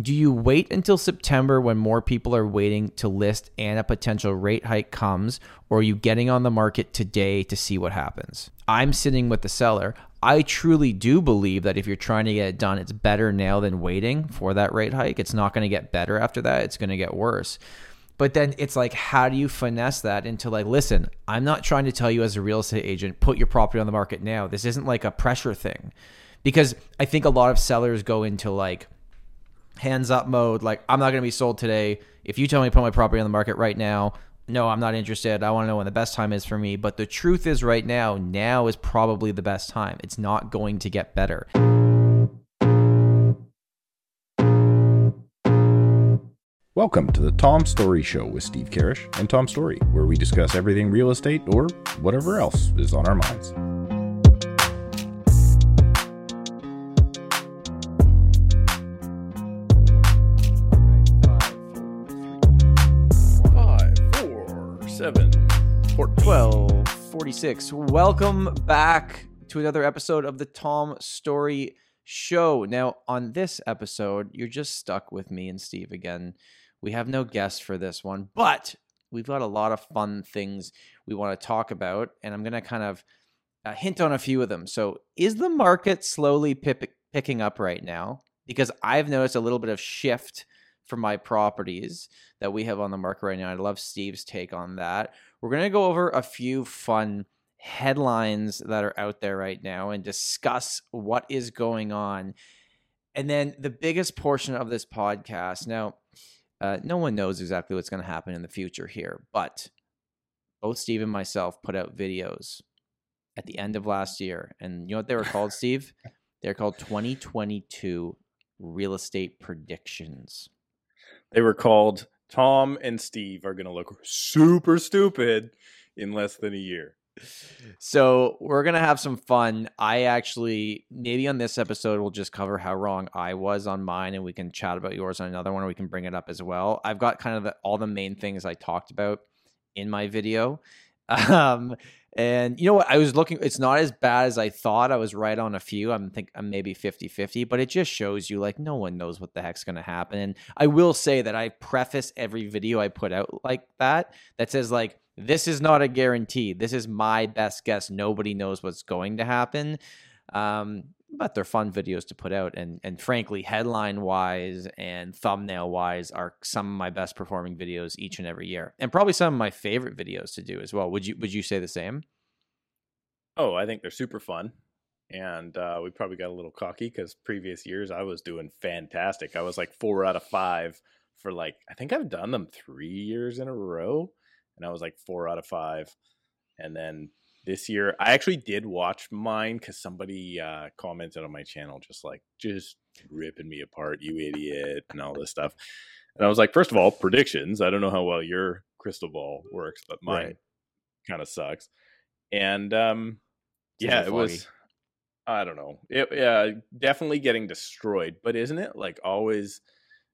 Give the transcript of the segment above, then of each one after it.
Do you wait until September when more people are waiting to list and a potential rate hike comes, or are you getting on the market today to see what happens? I'm sitting with the seller. I truly do believe that if you're trying to get it done, it's better now than waiting for that rate hike. It's not going to get better after that, it's going to get worse. But then it's like, how do you finesse that into like, listen, I'm not trying to tell you as a real estate agent, put your property on the market now. This isn't like a pressure thing. Because I think a lot of sellers go into like hands up mode, like, I'm not going to be sold today. If you tell me to put my property on the market right now, no, I'm not interested. I want to know when the best time is for me. But the truth is, right now, now is probably the best time. It's not going to get better. Welcome to the Tom Storey Show with Steve Karrasch and Tom Storey, where we discuss everything real estate or whatever else is on our minds. 7, 12, 46. Welcome back to another episode of the Tom Storey Show. Now, on this episode, you're just stuck with me and Steve again. We have no guest for this one, but we've got a lot of fun things we want to talk about, and I'm going to kind of uh, hint on a few of them. So, is the market slowly pip- picking up right now? Because I've noticed a little bit of shift for my properties that we have on the market right now. I love Steve's take on that. We're going to go over a few fun headlines that are out there right now and discuss what is going on. And then the biggest portion of this podcast now, uh, no one knows exactly what's going to happen in the future here, but both Steve and myself put out videos at the end of last year. And you know what they were called, Steve? They're called 2022 real estate predictions. They were called Tom and Steve are going to look super stupid in less than a year. So we're gonna have some fun. I actually maybe on this episode we'll just cover how wrong I was on mine, and we can chat about yours on another one, or we can bring it up as well. I've got kind of the, all the main things I talked about in my video. Um, and you know what? I was looking, it's not as bad as I thought. I was right on a few. I'm think I'm maybe 50 50, but it just shows you like no one knows what the heck's going to happen. And I will say that I preface every video I put out like that, that says like, this is not a guarantee. This is my best guess. Nobody knows what's going to happen. Um, but they're fun videos to put out and and frankly headline wise and thumbnail wise are some of my best performing videos each and every year and probably some of my favorite videos to do as well would you would you say the same Oh, I think they're super fun. And uh, we probably got a little cocky because previous years I was doing fantastic. I was like four out of five for like, I think I've done them three years in a row. And I was like four out of five. And then this year, I actually did watch mine because somebody uh, commented on my channel, just like, just ripping me apart, you idiot, and all this stuff. And I was like, first of all, predictions. I don't know how well your crystal ball works, but mine Right. kind of sucks. And um, yeah, it was. I don't know. It, yeah, definitely getting destroyed. But isn't it like always?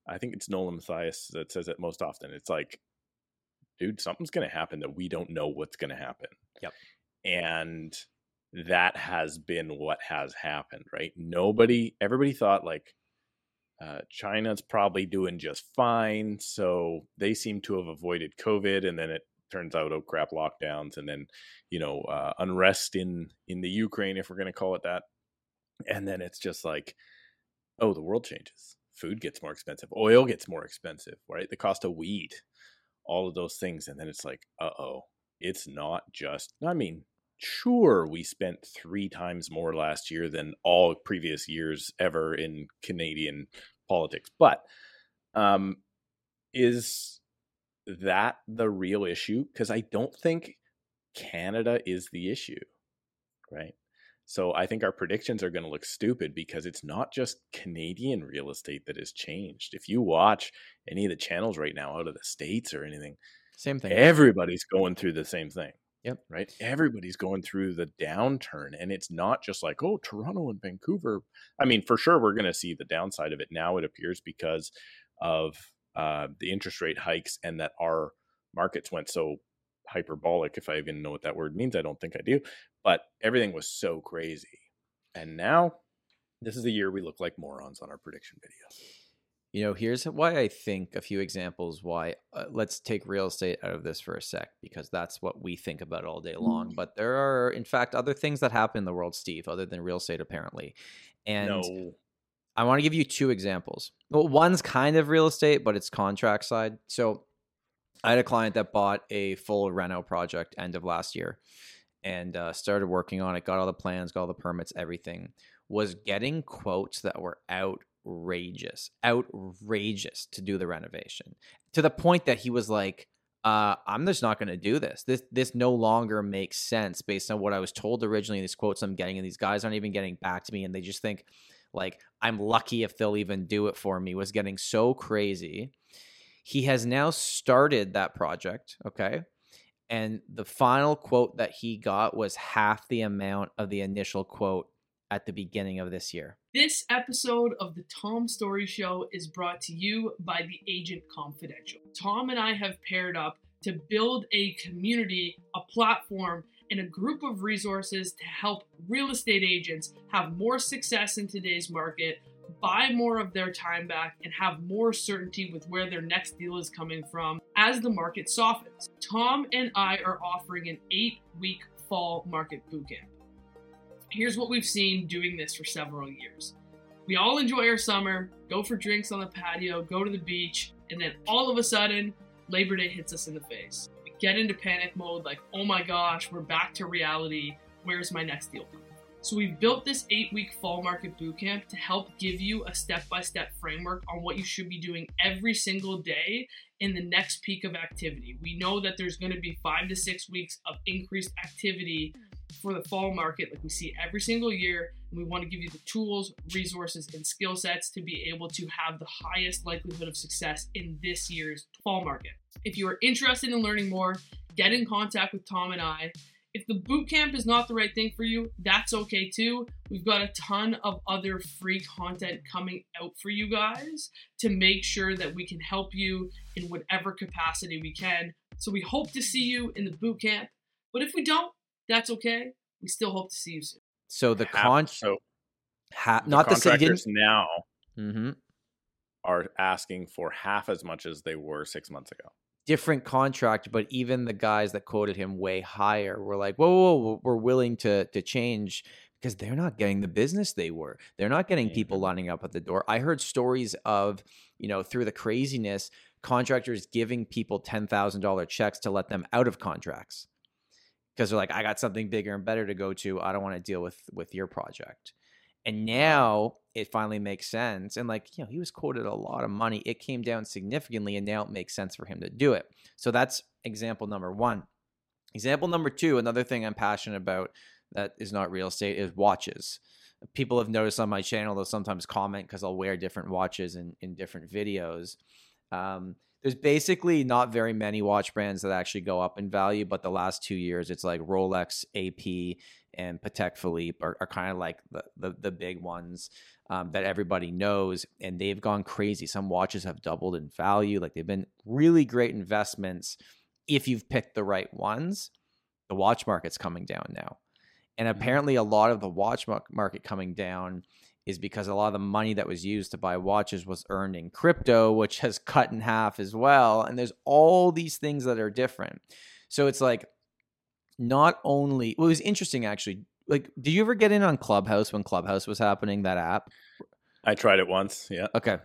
I think it's Nolan Matthias that says it most often. It's like, dude, something's going to happen that we don't know what's going to happen. Yep. And that has been what has happened, right? Nobody, everybody thought like uh, China's probably doing just fine. So they seem to have avoided COVID. And then it turns out, oh crap, lockdowns. And then, you know, uh, unrest in, in the Ukraine, if we're going to call it that. And then it's just like, oh, the world changes. Food gets more expensive. Oil gets more expensive, right? The cost of wheat all of those things. And then it's like, uh oh, it's not just, I mean, sure, we spent three times more last year than all previous years ever in Canadian politics. But um, is that the real issue? Because I don't think Canada is the issue, right? So I think our predictions are going to look stupid because it's not just Canadian real estate that has changed. If you watch any of the channels right now out of the States or anything, same thing everybody's going through the same thing. Yep. Right. Everybody's going through the downturn. And it's not just like, oh, Toronto and Vancouver. I mean, for sure, we're going to see the downside of it now, it appears, because of uh, the interest rate hikes and that our markets went so hyperbolic. If I even know what that word means, I don't think I do. But everything was so crazy. And now this is the year we look like morons on our prediction video. You know, here's why I think a few examples why. Uh, let's take real estate out of this for a sec because that's what we think about all day long. But there are, in fact, other things that happen in the world, Steve, other than real estate, apparently. And no. I want to give you two examples. Well, one's kind of real estate, but it's contract side. So I had a client that bought a full reno project end of last year and uh, started working on it, got all the plans, got all the permits, everything. Was getting quotes that were outrageous, outrageous to do the renovation to the point that he was like, uh, I'm just not going to do this. This this no longer makes sense based on what I was told originally. These quotes I'm getting, and these guys aren't even getting back to me, and they just think like I'm lucky if they'll even do it for me. Was getting so crazy. He has now started that project. Okay, and the final quote that he got was half the amount of the initial quote at the beginning of this year. This episode of the Tom Storey Show is brought to you by the Agent Confidential. Tom and I have paired up to build a community, a platform, and a group of resources to help real estate agents have more success in today's market buy more of their time back and have more certainty with where their next deal is coming from as the market softens. Tom and I are offering an eight week fall market bootcamp. Here's what we've seen doing this for several years. We all enjoy our summer, go for drinks on the patio, go to the beach, and then all of a sudden, Labor Day hits us in the face. We get into panic mode like, oh my gosh, we're back to reality. Where's my next deal so we've built this eight week fall market bootcamp to help give you a step by step framework on what you should be doing every single day in the next peak of activity. We know that there's going to be five to six weeks of increased activity for the fall market, like we see every single year. And we want to give you the tools, resources, and skill sets to be able to have the highest likelihood of success in this year's fall market. If you are interested in learning more, get in contact with Tom and I. If the boot camp is not the right thing for you, that's okay too. We've got a ton of other free content coming out for you guys to make sure that we can help you in whatever capacity we can. So we hope to see you in the boot camp. But if we don't, that's okay. We still hope to see you soon. So the con so ha- the not the contractors now mm-hmm. are asking for half as much as they were six months ago different contract, but even the guys that quoted him way higher were like, whoa, whoa, whoa we're willing to to change because they're not getting the business they were. They're not getting people mm-hmm. lining up at the door. I heard stories of, you know, through the craziness, contractors giving people $10,000 checks to let them out of contracts because they're like, I got something bigger and better to go to. I don't want to deal with with your project. And now it finally makes sense. And like, you know, he was quoted a lot of money. It came down significantly, and now it makes sense for him to do it. So that's example number one. Example number two, another thing I'm passionate about that is not real estate is watches. People have noticed on my channel, they'll sometimes comment because I'll wear different watches in, in different videos. Um, there's basically not very many watch brands that actually go up in value, but the last two years, it's like Rolex, AP, and Patek Philippe are, are kind of like the, the, the big ones um, that everybody knows, and they've gone crazy. Some watches have doubled in value. Like they've been really great investments if you've picked the right ones. The watch market's coming down now, and mm-hmm. apparently a lot of the watch market coming down is because a lot of the money that was used to buy watches was earned in crypto, which has cut in half as well. And there's all these things that are different. So it's like not only well, it was interesting actually. Like, did you ever get in on Clubhouse when Clubhouse was happening? That app. I tried it once. Yeah. Okay.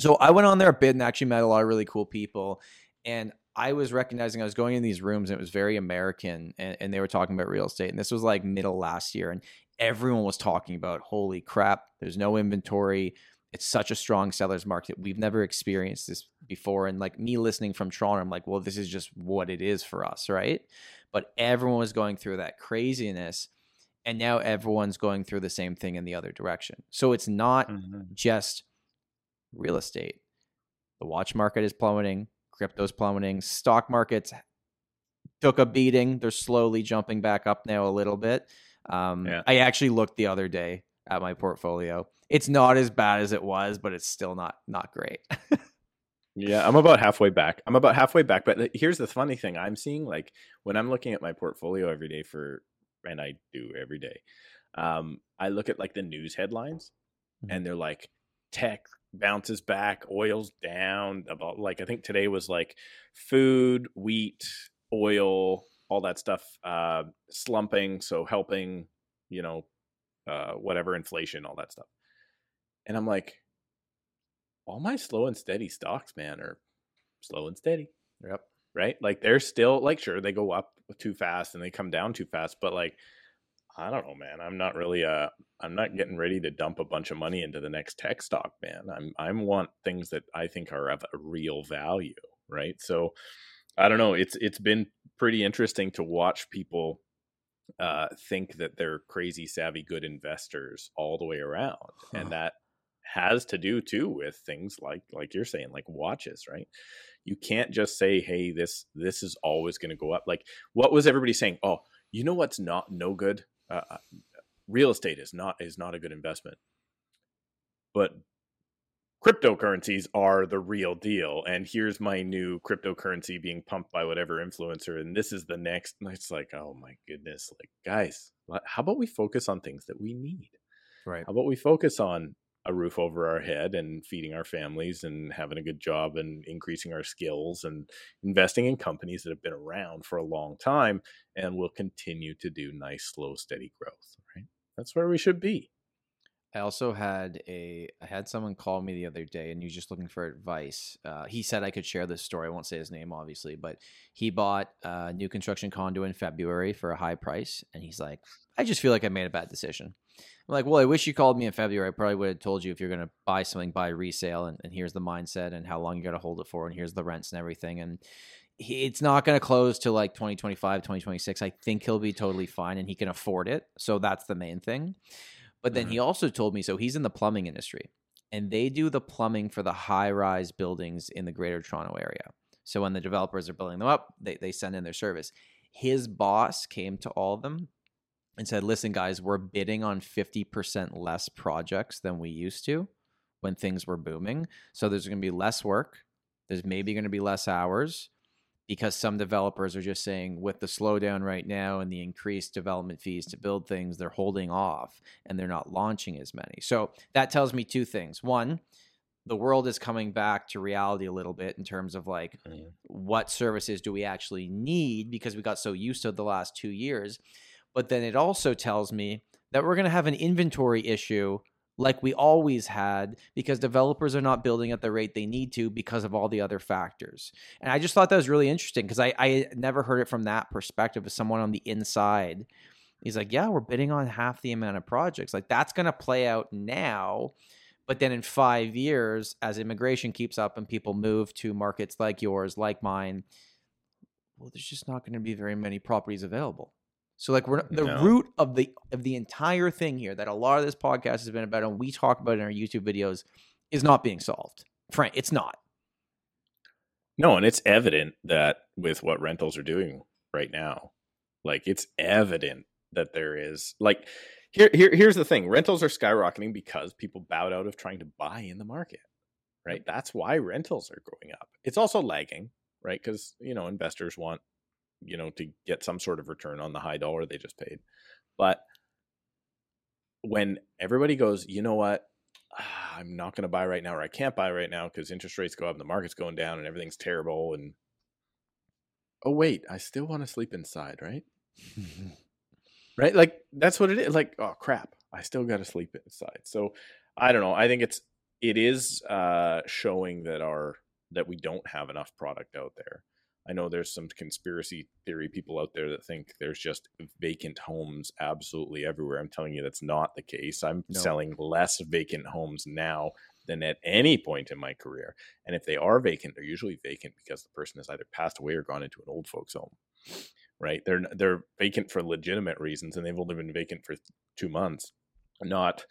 So I went on there a bit and actually met a lot of really cool people. And I was recognizing I was going in these rooms and it was very American and, and, they were talking about real estate. And this was like middle last year. And everyone was talking about holy crap, there's no inventory. It's such a strong seller's market. We've never experienced this before. And like me listening from Toronto, I'm like, well, this is just what it is for us, right? but everyone was going through that craziness and now everyone's going through the same thing in the other direction so it's not mm-hmm. just real estate the watch market is plummeting crypto's plummeting stock markets took a beating they're slowly jumping back up now a little bit um, yeah. i actually looked the other day at my portfolio it's not as bad as it was but it's still not not great Yeah, I'm about halfway back. I'm about halfway back. But here's the funny thing I'm seeing like when I'm looking at my portfolio every day for, and I do every day, um, I look at like the news headlines mm-hmm. and they're like tech bounces back, oil's down. About like I think today was like food, wheat, oil, all that stuff uh, slumping, so helping, you know, uh, whatever inflation, all that stuff. And I'm like, all my slow and steady stocks, man, are slow and steady. Yep. Right? Like they're still like sure they go up too fast and they come down too fast, but like I don't know, man. I'm not really uh I'm not getting ready to dump a bunch of money into the next tech stock, man. I'm I'm want things that I think are of a real value, right? So I don't know. It's it's been pretty interesting to watch people uh, think that they're crazy savvy good investors all the way around, huh. and that has to do too with things like like you're saying, like watches, right? You can't just say, "Hey, this this is always going to go up." Like, what was everybody saying? Oh, you know what's not no good? Uh, uh real estate is not is not a good investment, but cryptocurrencies are the real deal and here's my new cryptocurrency being pumped by whatever influencer and this is the next it's like oh my goodness like guys how about we focus on things that we need? Right. How about we focus on a roof over our head and feeding our families and having a good job and increasing our skills and investing in companies that have been around for a long time and will continue to do nice slow steady growth right? That's where we should be I also had a I had someone call me the other day and he was just looking for advice. Uh, he said I could share this story. I won't say his name, obviously, but he bought a new construction condo in February for a high price, and he's like, "I just feel like I made a bad decision." I'm like, "Well, I wish you called me in February. I probably would have told you if you're going to buy something, buy resale, and, and here's the mindset and how long you got to hold it for, and here's the rents and everything." And he, it's not going to close to like 2025, 2026. I think he'll be totally fine and he can afford it. So that's the main thing. But then mm-hmm. he also told me so he's in the plumbing industry and they do the plumbing for the high rise buildings in the greater Toronto area. So when the developers are building them up, they, they send in their service. His boss came to all of them and said, Listen, guys, we're bidding on 50% less projects than we used to when things were booming. So there's going to be less work. There's maybe going to be less hours because some developers are just saying with the slowdown right now and the increased development fees to build things they're holding off and they're not launching as many. So that tells me two things. One the world is coming back to reality a little bit in terms of like mm. what services do we actually need because we got so used to the last two years. But then it also tells me that we're going to have an inventory issue like we always had because developers are not building at the rate they need to because of all the other factors. And I just thought that was really interesting because I, I never heard it from that perspective as someone on the inside. He's like, yeah, we're bidding on half the amount of projects. Like that's going to play out now. But then in five years, as immigration keeps up and people move to markets like yours, like mine, well, there's just not going to be very many properties available. So like we're the no. root of the of the entire thing here that a lot of this podcast has been about and we talk about in our YouTube videos is not being solved. Frank, it's not. No, and it's evident that with what rentals are doing right now, like it's evident that there is like here, here here's the thing. Rentals are skyrocketing because people bowed out of trying to buy in the market. Right? That's why rentals are going up. It's also lagging, right? Cuz you know, investors want you know, to get some sort of return on the high dollar they just paid. But when everybody goes, you know what, ah, I'm not going to buy right now, or I can't buy right now because interest rates go up, and the market's going down, and everything's terrible, and oh wait, I still want to sleep inside, right? right, like that's what it is. Like oh crap, I still got to sleep inside. So I don't know. I think it's it is uh, showing that our that we don't have enough product out there I know there's some conspiracy theory people out there that think there's just vacant homes absolutely everywhere. I'm telling you that's not the case. I'm no. selling less vacant homes now than at any point in my career. And if they are vacant, they're usually vacant because the person has either passed away or gone into an old folks home. Right? They're they're vacant for legitimate reasons and they've only been vacant for 2 months. Not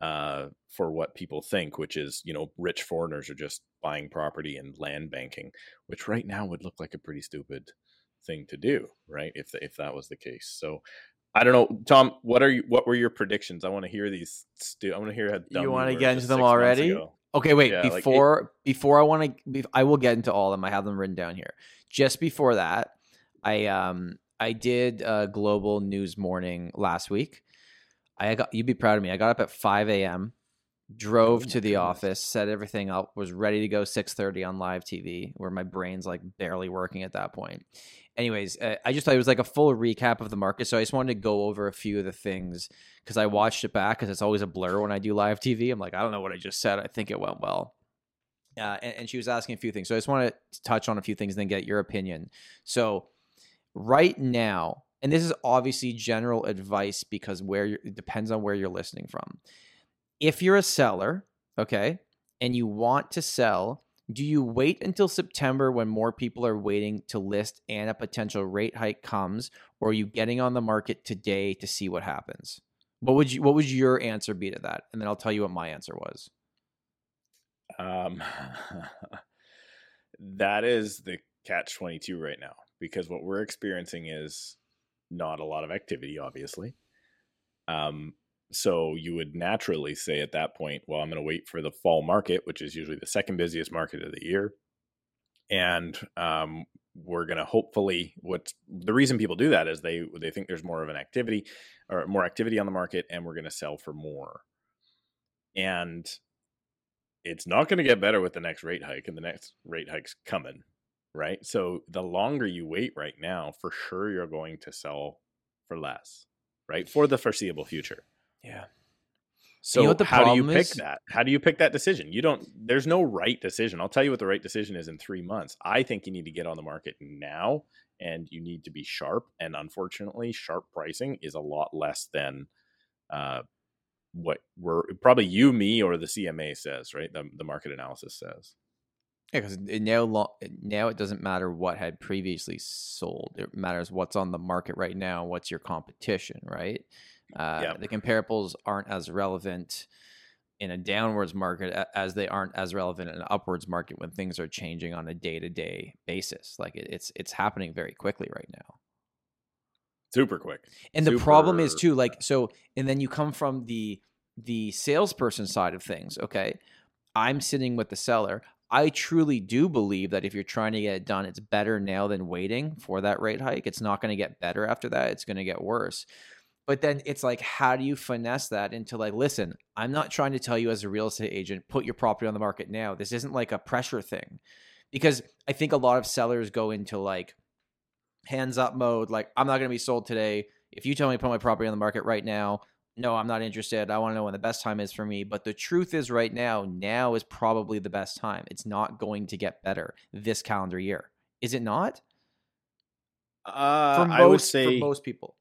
uh, for what people think, which is, you know, rich foreigners are just buying property and land banking, which right now would look like a pretty stupid thing to do, right? If the, if that was the case. So I don't know, Tom. What are you? What were your predictions? I want to hear these. Stu- I want to hear how dumb you want to get into them already. Okay, wait. Yeah, before like before I want to, I will get into all of them. I have them written down here. Just before that, I um I did a global news morning last week. I got you'd be proud of me. I got up at 5 a.m., drove Oh to the office, set everything up, was ready to go 6:30 on live TV, where my brain's like barely working at that point. Anyways, uh, I just thought it was like a full recap of the market, so I just wanted to go over a few of the things because I watched it back because it's always a blur when I do live TV. I'm like, I don't know what I just said. I think it went well. Uh, and, and she was asking a few things, so I just want to touch on a few things and then get your opinion. So, right now, and this is obviously general advice because where you're, it depends on where you're listening from if you're a seller, okay, and you want to sell, do you wait until September when more people are waiting to list and a potential rate hike comes, or are you getting on the market today to see what happens? What would you what would your answer be to that? And then I'll tell you what my answer was. Um, that is the catch 22 right now because what we're experiencing is not a lot of activity, obviously. Um, so you would naturally say at that point, well, I'm going to wait for the fall market, which is usually the second busiest market of the year. And um, we're going to hopefully what the reason people do that is they they think there's more of an activity or more activity on the market and we're going to sell for more. And it's not going to get better with the next rate hike and the next rate hike's coming right so the longer you wait right now for sure you're going to sell for less right for the foreseeable future Yeah. so you know what the how do you problem pick is? that how do you pick that decision you don't there's no right decision i'll tell you what the right decision is in three months i think you need to get on the market now and you need to be sharp and unfortunately sharp pricing is a lot less than uh, what we're probably you me or the cma says right the, the market analysis says Yeah, because now lo- now it doesn't matter what had previously sold. It matters what's on the market right now. What's your competition, right? Uh, Yep. The comparables aren't as relevant in a downwards market as they aren't as relevant in an upwards market when things are changing on a day to day basis. Like it, it's it's happening very quickly right now. super quick And the problem is too, like so, and then you come from the the salesperson side of things. Okay, I'm sitting with the seller. I truly do believe that if you're trying to get it done, it's better now than waiting for that rate hike. It's not going to get better after that. It's going to get worse. But then it's like, how do you finesse that into like, listen, I'm not trying to tell you as a real estate agent, put your property on the market now. This isn't like a pressure thing. Because I think a lot of sellers go into like hands up mode, like, I'm not going to be sold today. If you tell me to put my property on the market right now, no, I'm not interested. I want to know when the best time is for me. But the truth is, right now, now is probably the best time. It's not going to get better this calendar year. Is it not? uh, For most, i would say for most people.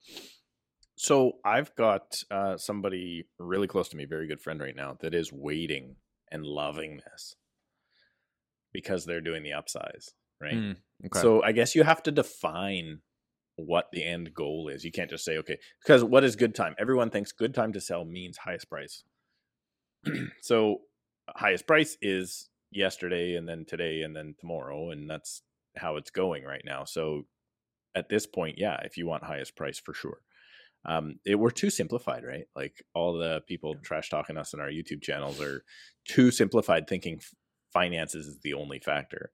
So I've got uh, somebody really close to me, very good friend right now, that is waiting and loving this because they're doing the upsize, right? Mm, okay. So I guess you have to define what the end goal is. You can't just say, okay, because what is good time? Everyone thinks good time to sell means highest price. so highest price is yesterday and then today and then tomorrow, and that's how it's going right now. So at this point, yeah, if you want highest price for sure. Um, it, we're too simplified, right? Like all the people trash talking us in our YouTube channels are too simplified, thinking finances is the only factor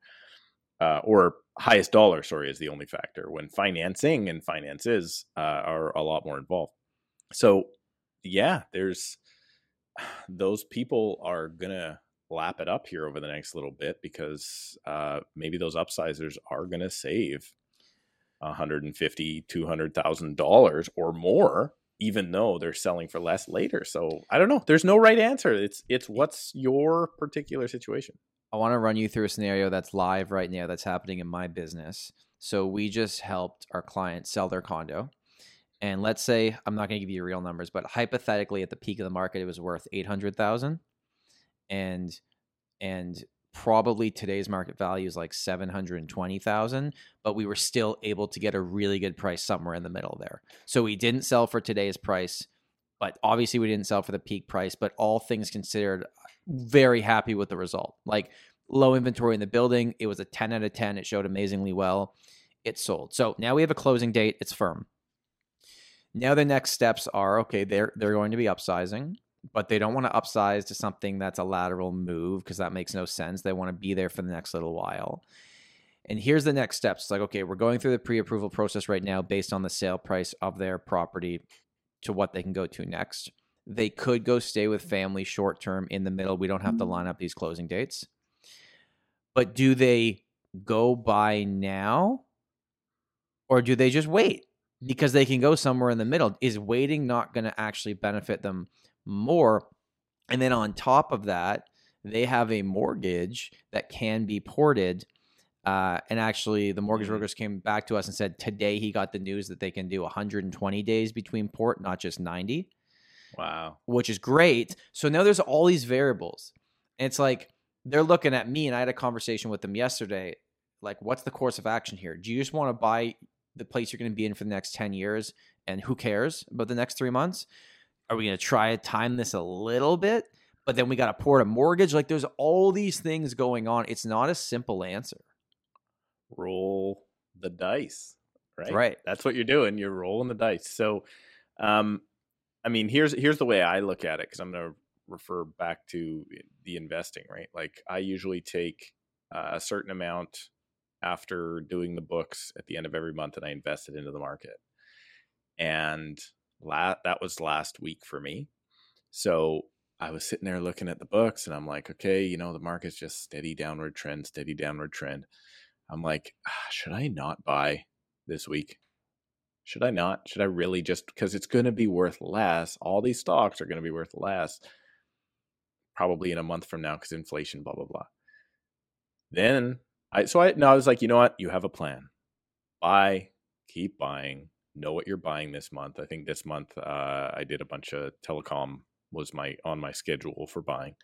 uh, or highest dollar, sorry, is the only factor when financing and finances uh, are a lot more involved. So, yeah, there's those people are gonna lap it up here over the next little bit because uh, maybe those upsizers are gonna save 150 200000 dollars or more even though they're selling for less later. So i don't know. There's no right answer. It's it's what's your particular situation. I want to run you through a scenario that's live right now that's happening in my business. So we just helped our client sell their condo. And let's say I'm not going to give you real numbers, but hypothetically at the peak of the market it was worth 800,000 and and probably today's market value is like 720,000, but we were still able to get a really good price somewhere in the middle there. So we didn't sell for today's price, but obviously we didn't sell for the peak price, but all things considered very happy with the result. Like low inventory in the building. It was a 10 out of 10. It showed amazingly well. It sold. So now we have a closing date. It's firm. Now the next steps are okay, they're they're going to be upsizing, but they don't want to upsize to something that's a lateral move because that makes no sense. They want to be there for the next little while. And here's the next steps. It's like, okay, we're going through the pre-approval process right now based on the sale price of their property to what they can go to next they could go stay with family short term in the middle. We don't have to mm-hmm. line up these closing dates. But do they go buy now or do they just wait? Mm-hmm. Because they can go somewhere in the middle. Is waiting not going to actually benefit them more? And then on top of that, they have a mortgage that can be ported. Uh, and actually, the mortgage Mhm. brokers came back to us and said today he got the news that they can do 120 days between port, not just 90 Wow. which is great. So now there's all these variables. And it's like they're looking at me, and I had a conversation with them yesterday. Like, what's the course of action here? Do you just want to buy the place you're going to be in for the next 10 years? And who cares about the next three months? Are we going to try to time this a little bit? But then we got to port a mortgage. Like, there's all these things going on. It's not a simple answer. roll the dice, right? Right. That's what you're doing. You're rolling the dice. So, um, I mean, here's here's the way I look at it because I'm going to refer back to the investing, right? Like I usually take uh, a certain amount after doing the books at the end of every month, and I invest it into the market. And la- that was last week for me. So I was sitting there looking at the books, and I'm like, okay, you know, the market's just steady downward trend, steady downward trend. I'm like, ah, should I not buy this week? Should I not? Should I really just because it's going to be worth less? All these stocks are going to be worth less probably in a month from now because inflation, blah blah blah. Then I so I no, I was like, you know what? You have a plan. Buy, keep buying. Know what you're buying this month. I think this month uh, I did a bunch of telecom was my on my schedule for buying.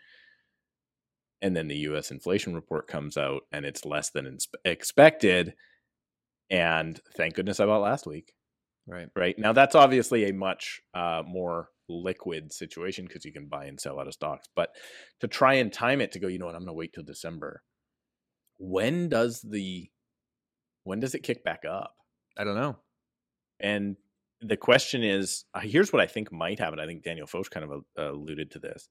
And then the US inflation report comes out and it's less than ins- expected. And thank goodness I bought last week. Right. right? Now that's obviously a much uh, more liquid situation because you can buy and sell out of stocks. But to try and time it to go you know what? I'm going to wait till December. When does the when does it kick back up? I don't know. And the question is uh, here's what I think might happen I think Daniel Foch kind of uh, alluded to this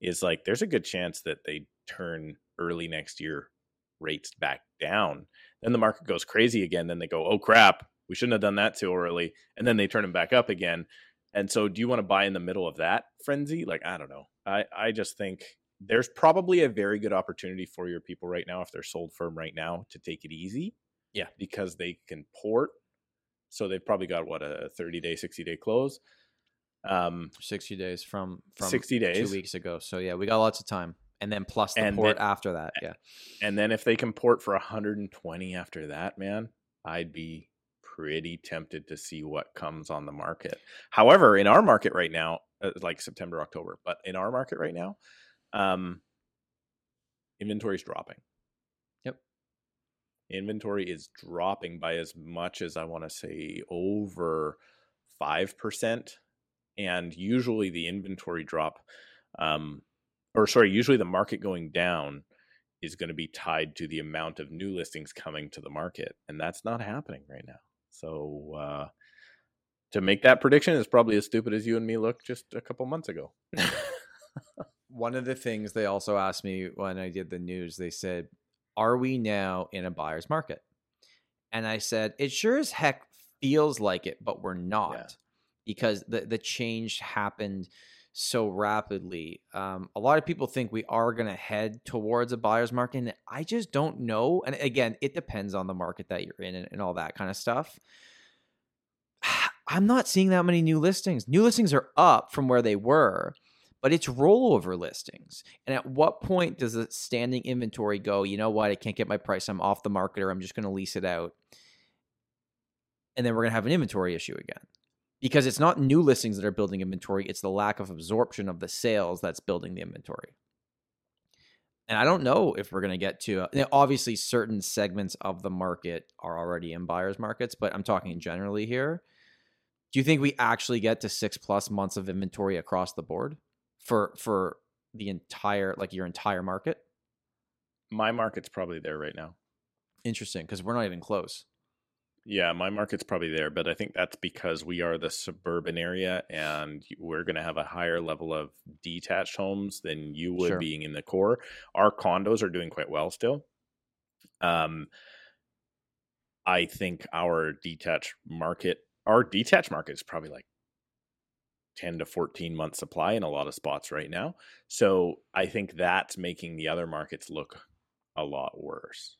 is like there's a good chance that they turn early next year rates back down. Then the market goes crazy again. Then they go, oh crap, we shouldn't have done that too early. And then they turn them back up again. And so do you want to buy in the middle of that frenzy? Like, I don't know. I, I just think there's probably a very good opportunity for your people right now, if they're sold firm right now, to take it easy. Yeah. Because they can port. So they've probably got what a 30 day, 60 day close. Um, 60 days from, from 60 days. two weeks ago. So yeah, we got lots of time. And then plus the And port then- after that. Yeah. And then if they can port for 120 after that, man, I'd be pretty tempted to see what comes on the market. However, in our market right now, uh, like September, October, but in our market right now, um, inventory's dropping. Inventory is dropping by as much as I want to say over 5%. And usually the inventory drop, um, or sorry, usually the market going down is going to be tied to the amount of new listings coming to the market. And that's not happening right now. So, uh, to make that prediction is probably as stupid as you and me looked just a couple months ago. One of the things they also asked me when I did the news, they said, Are we now in a buyer's market? And I said, It sure as heck feels like it, but we're not because the, the change happened so rapidly. Um, a lot of people think we are going to head towards a buyer's market. And I just don't know. And again, it depends on the market that you're in and, and all that kind of stuff. I'm not seeing that many new listings. New listings are up from where they were, but it's rollover listings. And at what point does the standing inventory go, you know what, I can't get my price, I'm off the market, or I'm just going to lease it out? And then we're going to have an inventory issue again. Because it's not new listings that are building inventory, it's the lack of absorption of the sales that's building the inventory. And I don't know if we're going to get to, uh, now, obviously, certain segments of the market are already in buyer's markets, but I'm talking generally here do you think we actually get to six plus months of inventory across the board for for the entire like your entire market My market's probably there right now. interesting because we're not even close Yeah, my market's probably there, but I think that's because we are the suburban area and we're going to have a higher level of detached homes than you would Sure. being in the core. Our condos are doing quite well still. Um, I think our detached market, our detached market is probably like 10 to 14 month supply in a lot of spots right now. So I think that's making the other markets look a lot worse,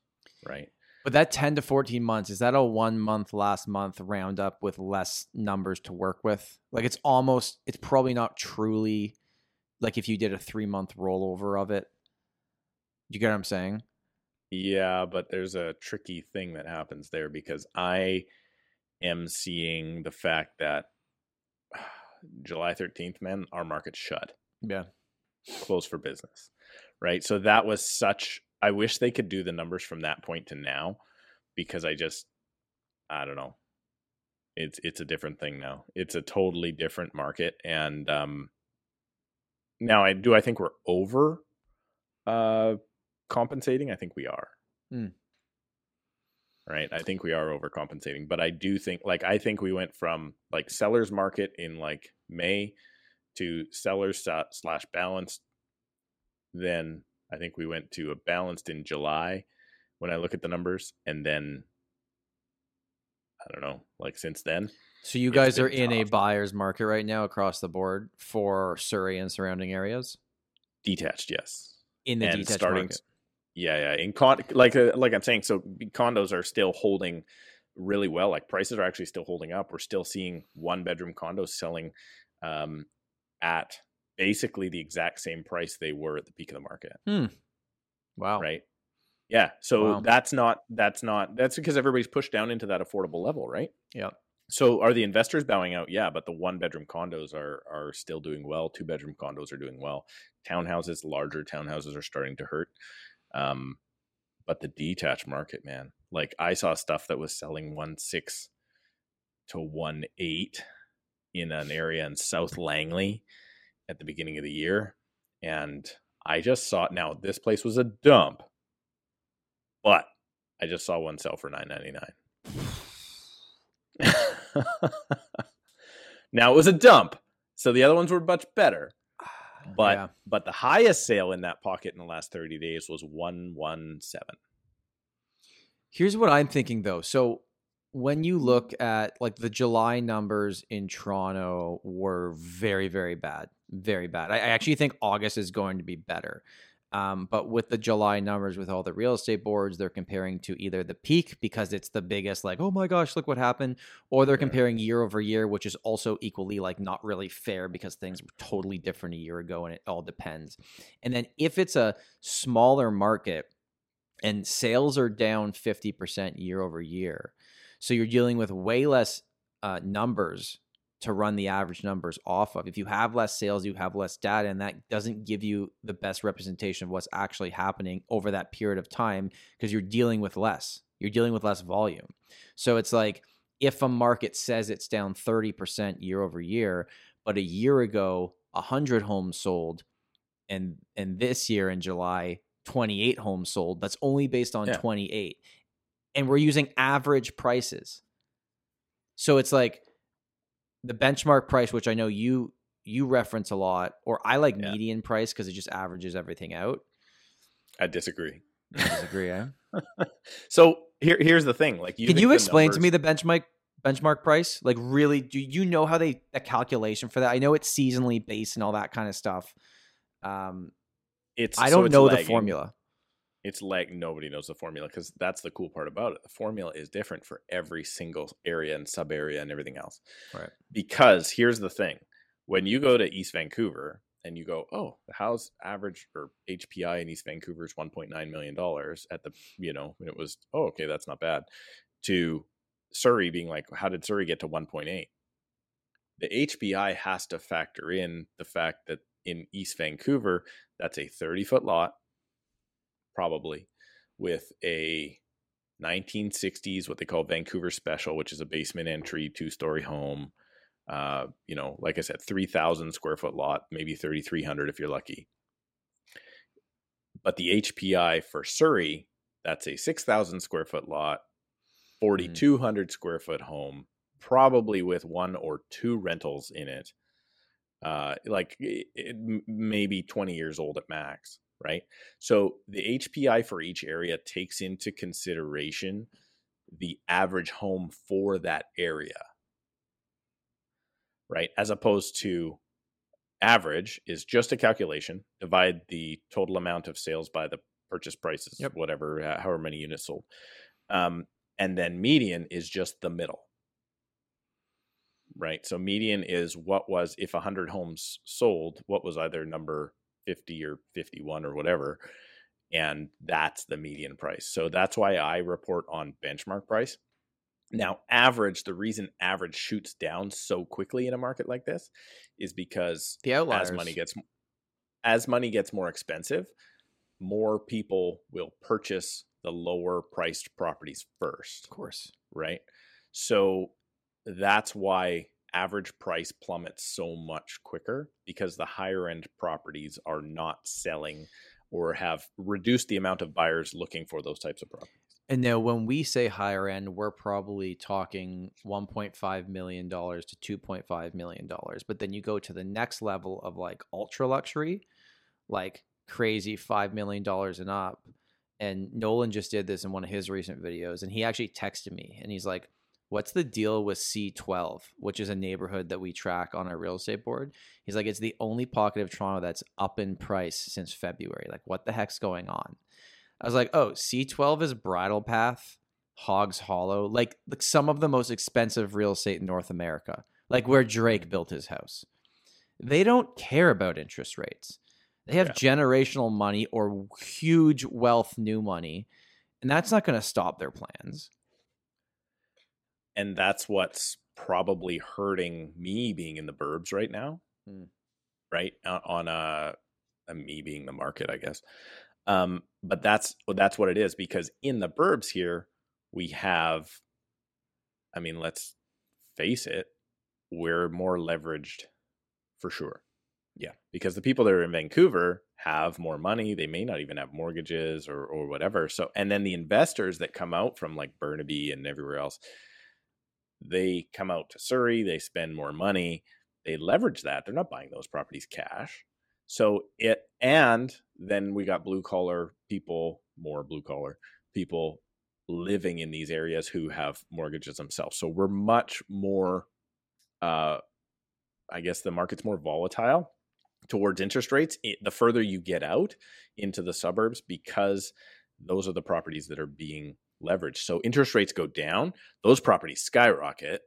right? But that 10 to 14 months, is that a one month last month roundup with less numbers to work with? Like it's almost, it's probably not truly like if you did a three month rollover of it. You get what I'm saying? Yeah, but there's a tricky thing that happens there because I am seeing the fact that July 13th, man, our market shut. Yeah. Closed for business. Right. So that was such I wish they could do the numbers from that point to now because I just I don't know. It's it's a different thing now. It's a totally different market and um now I do I think we're over uh compensating? I think we are. Hmm. Right? I think we are overcompensating, but I do think like I think we went from like sellers market in like May to sellers slash balanced then I think we went to a balanced in July when I look at the numbers, and then I don't know, like since then. So you guys are in a buyer's market right now across the board for Surrey and surrounding areas. Detached, yes. In the and detached starting, market. Yeah, yeah. In con, like uh, like I'm saying, so condos are still holding really well. Like prices are actually still holding up. We're still seeing one bedroom condos selling um, at basically the exact same price they were at the peak of the market. Hmm. Wow. Right. Yeah. So wow. that's not that's not that's because everybody's pushed down into that affordable level, right? Yeah. So are the investors bowing out? Yeah, but the one bedroom condos are are still doing well. Two bedroom condos are doing well. Townhouses, larger townhouses are starting to hurt. Um, but the detached market, man, like I saw stuff that was selling one six to one eight in an area in South Langley at the beginning of the year. And I just saw now this place was a dump, but I just saw one sell for nine ninety nine. now it was a dump, so the other ones were much better. But yeah. but the highest sale in that pocket in the last thirty days was one one seven. Here's what I'm thinking though. So when you look at like the July numbers in Toronto were very, very bad. Very bad. I, I actually think August is going to be better. Um, but with the July numbers, with all the real estate boards, they're comparing to either the peak because it's the biggest, like, oh my gosh, look what happened, or they're comparing year over year, which is also equally like not really fair because things were totally different a year ago and it all depends. And then if it's a smaller market and sales are down 50% year over year, so you're dealing with way less uh, numbers to run the average numbers off of. If you have less sales, you have less data, and that doesn't give you the best representation of what's actually happening over that period of time because you're dealing with less. You're dealing with less volume. So it's like if a market says it's down 30% year over year, but a year ago, 100 homes sold, and and this year in July, 28 homes sold. That's only based on yeah. 28 and we're using average prices. So it's like the benchmark price, which I know you you reference a lot, or I like yeah. median price because it just averages everything out. I disagree. I disagree, eh? so here here's the thing. Like, you can you explain numbers... to me the benchmark benchmark price? Like, really, do you know how they a calculation for that? I know it's seasonally based and all that kind of stuff. Um, it's I don't so it's know lagging. the formula it's like nobody knows the formula because that's the cool part about it. The formula is different for every single area and sub area and everything else. Right. Because here's the thing when you go to East Vancouver and you go, oh, the house average or HPI in East Vancouver is $1.9 million at the, you know, it was, oh, okay, that's not bad. To Surrey being like, how did Surrey get to 1.8? The HPI has to factor in the fact that in East Vancouver, that's a 30 foot lot probably with a 1960s what they call Vancouver Special, which is a basement entry two story home. Uh, you know, like I said, 3,000 square foot lot, maybe 3,300 if you're lucky. But the HPI for Surrey, that's a 6,000 square foot lot, 4,200 mm. square foot home, probably with one or two rentals in it. Uh, like it, maybe 20 years old at max right? So the HPI for each area takes into consideration the average home for that area. right? As opposed to average is just a calculation, divide the total amount of sales by the purchase prices, Yep. whatever, however many units sold. Um, and then median is just the middle, right? So median is what was, if 100 homes sold, what was either number 50 or 51 or whatever. And that's the median price. So that's why I report on benchmark price. Now, average, the reason average shoots down so quickly in a market like this is because The outliers. as money gets as money gets more expensive, more people will purchase the lower priced properties first, of course. right? So that's why average price plummets so much quicker because the higher end properties are not selling or have reduced the amount of buyers looking for those types of properties. And now, when we say higher end, we're probably talking $1.5 million to $2.5 million. But then you go to the next level of like ultra luxury, like crazy $5 million and up. And Nolan just did this in one of his recent videos. And he actually texted me and he's like, What's the deal with C12, which is a neighborhood that we track on our real estate board? He's like, It's the only pocket of Toronto that's up in price since February. Like, what the heck's going on? I was like, oh, C12 is Bridle Path, Hoggs Hollow, like, like some of the most expensive real estate in North America, like where Drake built his house. They don't care about interest rates. They have generational money or huge wealth, new money, and that's not going to stop their plans. And that's what's probably hurting me being in the burbs right now Mm. right on a, a me being the market i guess um but that's that's what it is because in the burbs here we have i mean let's face it we're more leveraged for sure Yeah. because the people that are in vancouver have more money they may not even have mortgages or or whatever so and then the investors that come out from like burnaby and everywhere else they come out to Surrey, they spend more money, they leverage that. They're not buying those properties cash. So it, and then we got blue collar people, more blue collar people living in these areas who have mortgages themselves. So we're much more, uh, I guess the market's more volatile towards interest rates i- the further you get out into the suburbs because those are the properties that are being leveraged. So interest rates go down, those properties skyrocket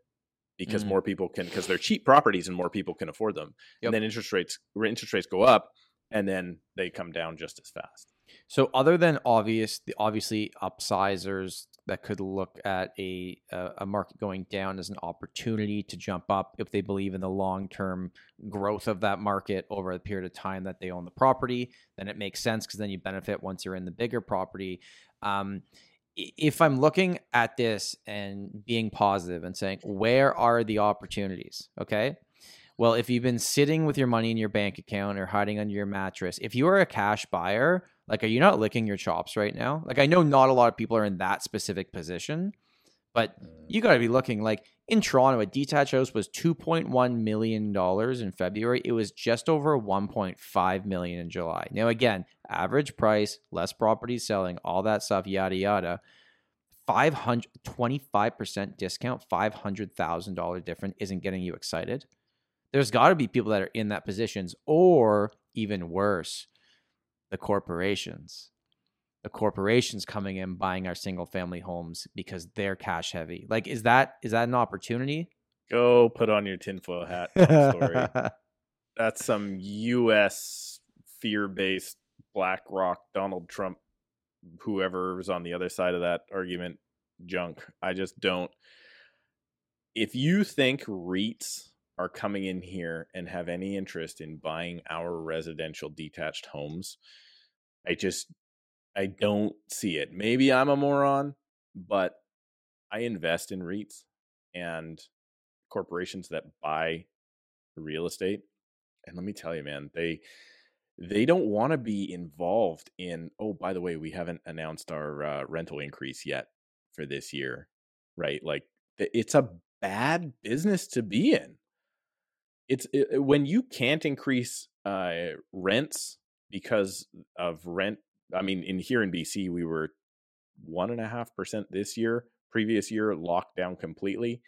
because Mm. more people can because they're cheap properties and more people can afford them. Yep. And then interest rates interest rates go up and then they come down just as fast. So, other than obvious, the obviously upsizers that could look at a a a market going down as an opportunity to jump up if they believe in the long term growth of that market over a period of time that they own the property, then it makes sense because then you benefit once you're in the bigger property. Um, if I'm looking at this and being positive and saying, where are the opportunities? Okay. Well, if you've been sitting with your money in your bank account or hiding under your mattress, if you are a cash buyer, like, are you not licking your chops right now? Like, I know not a lot of people are in that specific position, but mm. you got to be looking like in Toronto, a detached house was $2.1 million in February. It was just over 1.5 million in July. Now, again, average price, less properties selling, all that stuff, yada, yada. 500 25% discount, $500,000 different isn't getting you excited. There's got to be people that are in that positions or even worse, the corporations. The corporations coming in buying our single family homes because they're cash heavy. Like is that is that an opportunity? Go put on your tinfoil hat story. That's some US fear based BlackRock, Donald Trump, whoever was on the other side of that argument junk. I just don't. If you think REITs are coming in here and have any interest in buying our residential detached homes, I just I don't see it. Maybe I'm a moron, but I invest in REITs and corporations that buy real estate. And let me tell you, man, they they don't want to be involved in. Oh, by the way, we haven't announced our uh, rental increase yet for this year, right? Like it's a bad business to be in. It's it, when you can't increase uh, rents because of rent. I mean, in here in BC, we were one and a half percent this year. Previous year, locked down completely.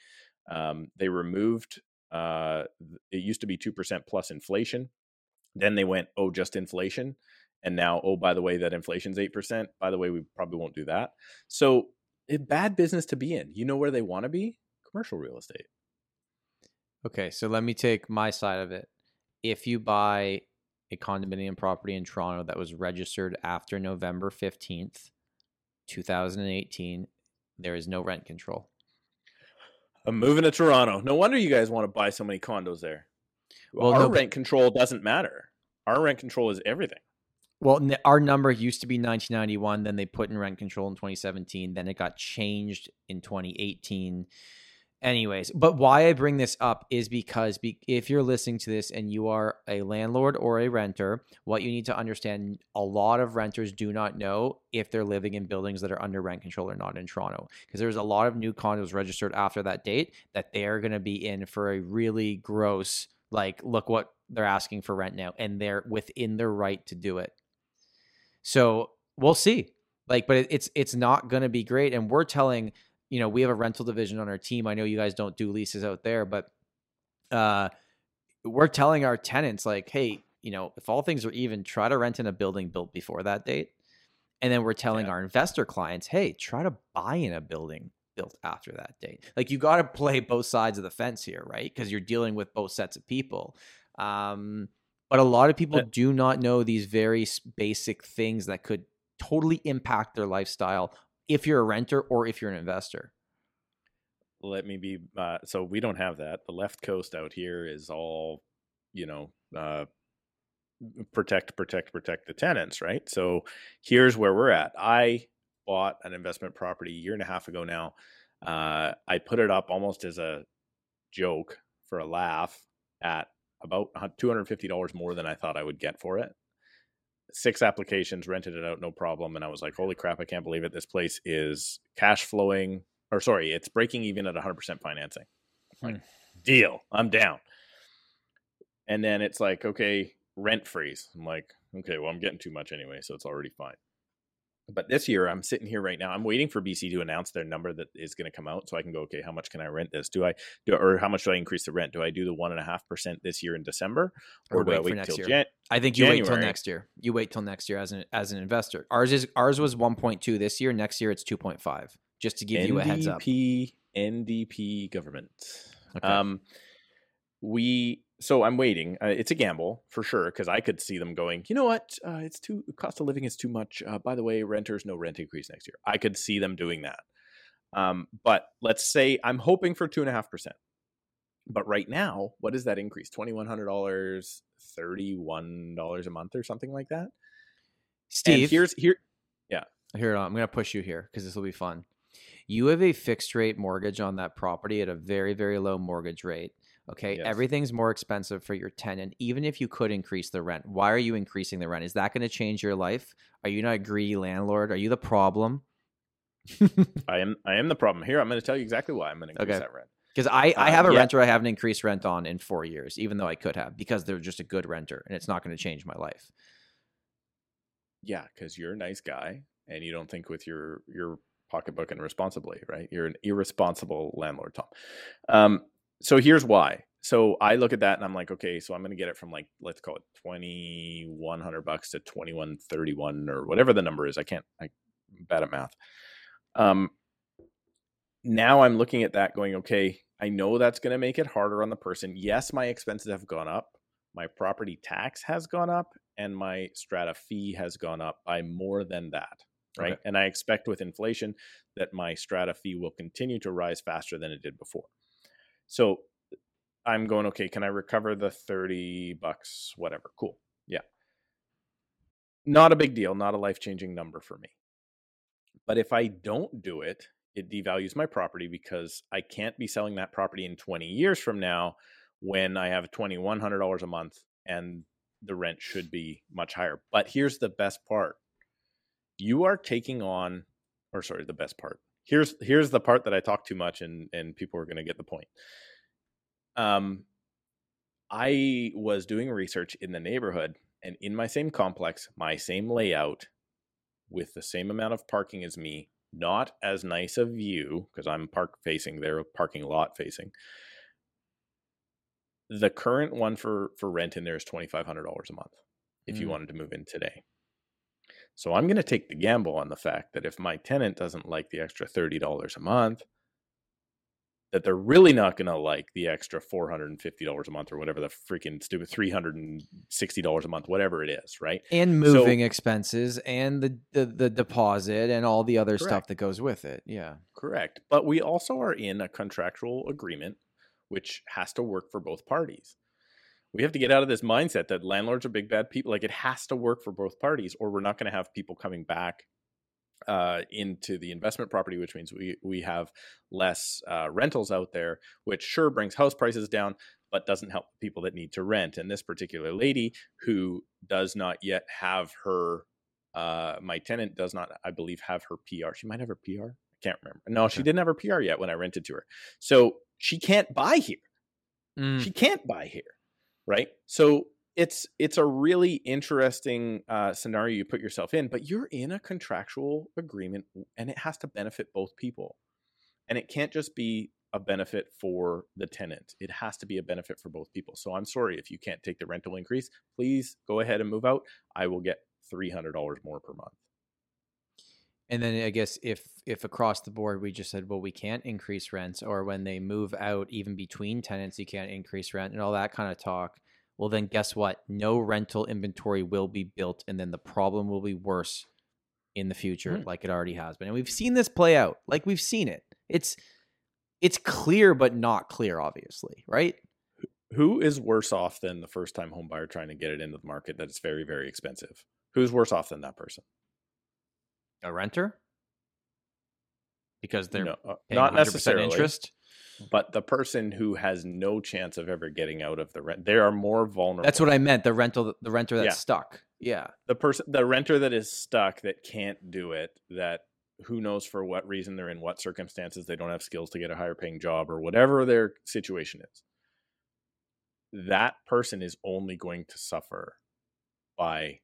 Um, they removed uh, it used to be 2% plus inflation. Then they went, oh, just inflation. And now, oh, by the way, that inflation's 8%. By the way, we probably won't do that. So, a bad business to be in. You know where they want to be? Commercial real estate. Okay, so let me take my side of it. If you buy a condominium property in Toronto that was registered after November 15th, 2018, there is no rent control. I'm moving to Toronto. No wonder you guys want to buy so many condos there. Well, our no, rent control doesn't matter. Our rent control is everything. Well, our number used to be 1991. Then they put in rent control in 2017. Then it got changed in 2018. Anyways, but why I bring this up is because be- if you're listening to this and you are a landlord or a renter, what you need to understand a lot of renters do not know if they're living in buildings that are under rent control or not in Toronto. Because there's a lot of new condos registered after that date that they're going to be in for a really gross, like, look what they're asking for rent now. And they're within their right to do it. So we'll see. Like, but it, it's it's not going to be great. And we're telling you know, we have a rental division on our team. I know you guys don't do leases out there, but uh, we're telling our tenants like, hey, you know, if all things are even, try to rent in a building built before that date. And then we're telling Yeah. our investor clients, hey, try to buy in a building built after that date. Like you got to play both sides of the fence here, right? Because you're dealing with both sets of people. Um, but a lot of people But- do not know these very basic things that could totally impact their lifestyle if you're a renter or if you're an investor. Let me be. Uh, so we don't have that. The left coast out here is all, you know, uh, protect, protect, protect the tenants, right? So here's where we're at. I bought an investment property a year and a half ago now. Uh, I put it up almost as a joke for a laugh at about $250 more than I thought I would get for it. Six applications, rented it out, no problem. And I was like, holy crap, I can't believe it. This place is cash flowing, or sorry, it's breaking even at 100% financing. Like, hmm. deal, I'm down. And then it's like, okay, rent freeze. I'm like, okay, well, I'm getting too much anyway, so it's already fine. But this year, I'm sitting here right now. I'm waiting for BC to announce their number that is going to come out, so I can go. Okay, how much can I rent this? Do I do, or how much do I increase the rent? Do I do the one and a half percent this year in December, Or do wait for wait next till year. Jan- I think you wait till next year. You wait till next year as an as an investor. Ours is ours was 1.2 this year. Next year it's 2.5. Just to give you a heads up. NDP NDP government. Okay. Um, we so I'm waiting. Uh, it's a gamble for sure because I could see them going. You know what? Uh, it's too cost of living is too much. Uh, by the way, renters no rent increase next year. I could see them doing that. Um, but let's say I'm hoping for two and a half percent. But right now, what is that increase? Twenty one hundred dollars, thirty one dollars a month, or something like that. Steve, and here's here. Yeah, here I'm going to push you here because this will be fun. You have a fixed rate mortgage on that property at a very very low mortgage rate. Okay, Yes. everything's more expensive for your tenant. Even if you could increase the rent, why are you increasing the rent? Is that going to change your life? Are you not a greedy landlord? Are you the problem? I am I am the problem here. I'm going to tell you exactly why I'm going to increase Okay. that rent. Because I, I Uh, have a yeah. renter I haven't increased rent on in four years, even though I could have, because they're just a good renter and it's not going to change my life. Yeah, because you're a nice guy and you don't think with your your pocketbook and responsibly, right? You're an irresponsible landlord, Tom. Um, so here's why. So I look at that and I'm like, okay, so I'm going to get it from like let's call it twenty one hundred bucks to twenty one thirty one or whatever the number is. I can't. I I'm bad at math. Um, now I'm looking at that, going, okay, I know that's going to make it harder on the person. Yes, my expenses have gone up. My property tax has gone up, and my strata fee has gone up by more than that. Right. Okay. And I expect with inflation that my strata fee will continue to rise faster than it did before. So I'm going, okay, can I recover the 30 bucks, whatever? Cool. Yeah. Not a big deal, not a life changing number for me. But if I don't do it, it devalues my property because I can't be selling that property in 20 years from now when I have $2,100 a month and the rent should be much higher. But here's the best part you are taking on, or sorry, the best part. Here's here's the part that I talk too much and and people are going to get the point. Um, I was doing research in the neighborhood and in my same complex, my same layout, with the same amount of parking as me, not as nice a view because I'm park facing, they're parking lot facing. the current one for for rent in there is twenty five hundred dollars a month if you Mm. wanted to move in today. So I'm going to take the gamble on the fact that if my tenant doesn't like the extra thirty dollars a month, that they're really not going to like the extra four hundred and fifty dollars a month or whatever the freaking stupid three hundred and sixty dollars a month, whatever it is, right? and So- moving expenses and the, the the deposit and all the other stuff that goes with it. Yeah. Correct. But we also are in a contractual agreement which has to work for both parties. We have to get out of this mindset that landlords are big bad people. Like it has to work for both parties, or we're not going to have people coming back uh, into the investment property, which means we we have less uh, rentals out there, which sure brings house prices down, but doesn't help people that need to rent. And this particular lady who does not yet have her, uh, my tenant does not, I believe, have her PR. She might have her PR. I can't remember. No, she didn't have her PR yet when I rented to her. So she can't buy here Mm. she can't buy here right? So it's it's a really interesting uh, scenario you put yourself in but you're in a contractual agreement and it has to benefit both people. And it can't just be a benefit for the tenant. It has to be a benefit for both people. So i'm sorry if you can't take the rental increase. Please go ahead and move out. I will get $300 more per month And then I guess if if across the board we just said, well, we can't increase rents, or when they move out, even between tenants, you can't increase rent, and all that kind of talk. Well, then guess what? No rental inventory will be built, and then the problem will be worse in the future, Mm. like it already has been. And we've seen this play out. Like we've seen it. It's it's clear, but not clear, obviously, right? who is worse off than the first time home buyer trying to get it into the market that it's very very expensive who's worse off than that person A renter, because they're no, uh, not 100% necessarily interest. but the person who has no chance of ever getting out of the rent they are more vulnerable That's what I meant. The rental, the renter that's Yeah. stuck. Yeah. the person the renter that is stuck that can't do it that who knows for what reason they're in what circumstances they don't have skills to get a higher paying job or whatever their situation is that person is only going to suffer by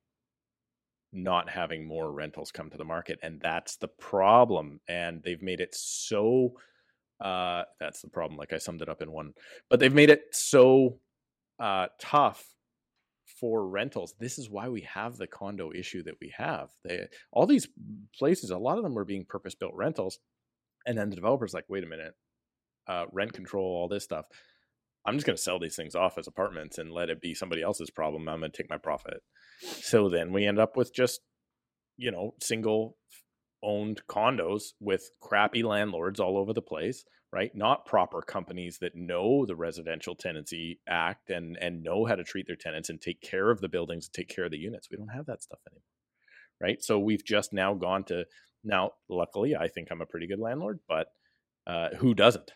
not having more rentals come to the market and that's the problem and they've made it so uh that's the problem like i summed it up in one but they've made it so uh tough for rentals. This is why we have the condo issue that we have. They all these places a lot of them were being purpose built rentals and then the developers like wait a minute uh rent control all this stuff i'm just going to sell these things off as apartments and let it be somebody else's problem. I'm going to take my profit. So then we end up with just you know single owned condos with crappy landlords all over the place right? Not proper companies that know the residential tenancy act and and know how to treat their tenants and take care of the buildings and take care of the units. We don't have that stuff anymore right? So we've just now gone to now luckily i think i'm a pretty good landlord but uh, who doesn't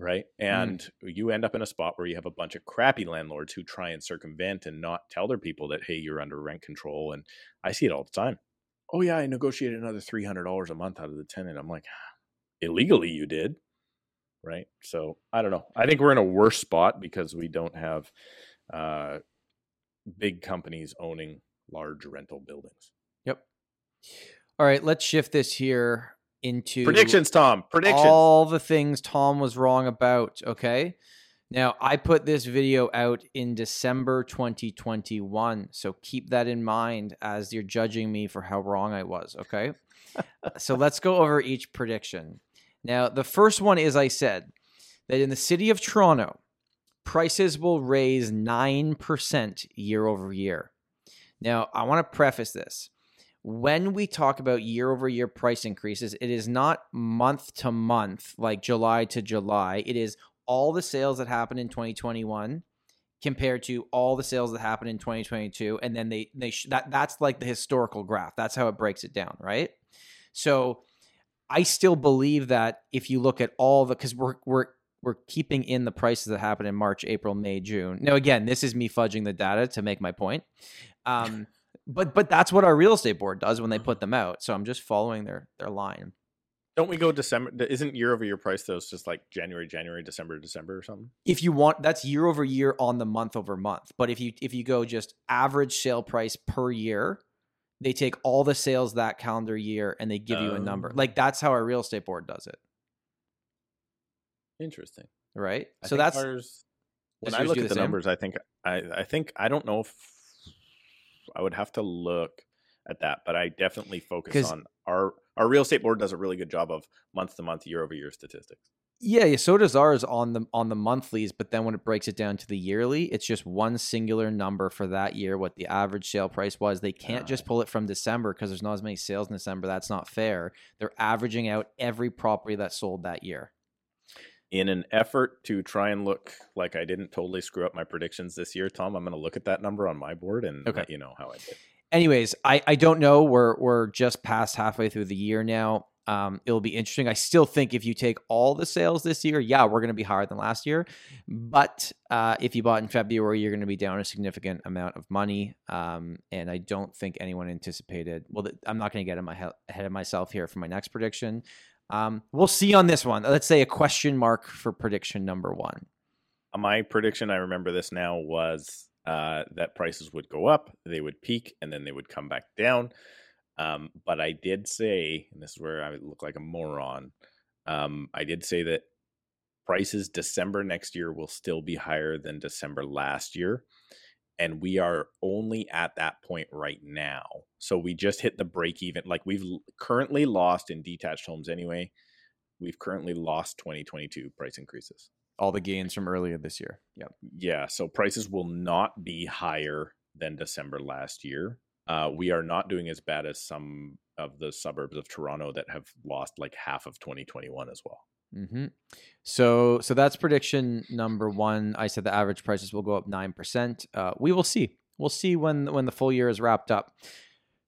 right? And you end up in a spot where you have a bunch of crappy landlords who try and circumvent and not tell their people that hey you're under rent control and i see it all the time. Oh yeah i negotiated another $300 a month out of the tenant. I'm like illegally you did right? So i don't know. I think we're in a worse spot because we don't have uh big companies owning large rental buildings. Yep. All right, let's shift this here into predictions tom predictions all the things Tom was wrong about. Okay. Now, I put this video out in December 2021. So keep that in mind as you're judging me for how wrong I was. Okay. so let's go over each prediction. Now, the first one is I said that in the city of Toronto, prices will raise 9% year over year. Now, I want to preface this when we talk about year over year price increases, it is not month to month, like July to July. It is all the sales that happened in 2021 compared to all the sales that happened in 2022 and then they they sh- that that's like the historical graph that's how it breaks it down right so i still believe that if you look at all the cuz we're we're we're keeping in the prices that happened in March, April, May, June. Now again, this is me fudging the data to make my point. Um but but that's what our real estate board does when they mm-hmm. put them out. So I'm just following their their line. don't we go december isn't year over year price though it's just like january january december december or something If you want that's year over year on the month over month. But if you if you go just average sale price per year, they take all the sales that calendar year and they give you a oh. number. Oh. Like that's how our real estate board does it, interesting right? I so that's ours when I look at the the same? numbers, I think I, I think I don't know if I would have to look at that, but I definitely focus on our our real estate board does a really good job of month to month, year over year statistics. Yeah, yeah, so does ours on the on the monthlies, but then when it breaks it down to the yearly, it's just one singular number for that year, what the average sale price was. They can't just pull it from December because there's not as many sales in December. That's not fair. They're averaging out every property that sold that year. In an effort to try and look like I didn't totally screw up my predictions this year, Tom, I'm going to look at that number on my board and Okay. let you know how I did. anyways, I, I don't know. We're we're just past halfway through the year now. Um, it'll be interesting. I still think if you take all the sales this year, yeah, we're going to be higher than last year. But uh, if you bought in February, you're going to be down a significant amount of money. Um, and I don't think anyone anticipated. Well, I'm not going to get my he- ahead of myself here for my next prediction. Um, we'll see on this one. Let's say a question mark for prediction number one. My prediction, I remember this now, was uh, that prices would go up, they would peak, and then they would come back down. Um, but I did say, and this is where I look like a moron. Um, I did say that prices December next year will still be higher than December last year. And we are only at that point right now. So we just hit the break even. Like we've currently lost in detached homes anyway. We've currently lost 2022 price increases. All the gains from earlier this year. Yep. Yeah, so prices will not be higher than December last year. Uh, we are not doing as bad as some of the suburbs of Toronto that have lost like half of 2021 as well. Hmm So, so that's prediction number one. I said the average prices will go up nine percent. Uh, we will see. We'll see when when the full year is wrapped up.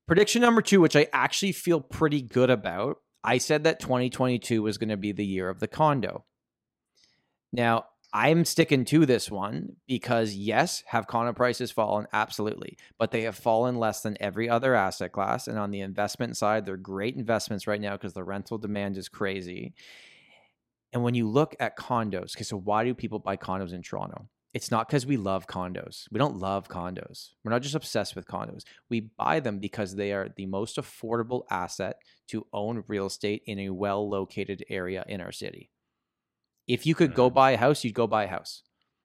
Prediction number two, which I actually feel pretty good about. I said that 2022 was going to be the year of the condo. Now, I'm sticking to this one because yes, have condo prices fallen? Absolutely. But they have fallen less than every other asset class. And on the investment side, they're great investments right now because the rental demand is crazy. And when you look at condos, okay, so why do people buy condos in Toronto? It's not because we love condos. We don't love condos. We're not just obsessed with condos. We buy them because they are the most affordable asset to own real estate in a well located area in our city. If you could go Mhm. buy a house, you'd go buy a house.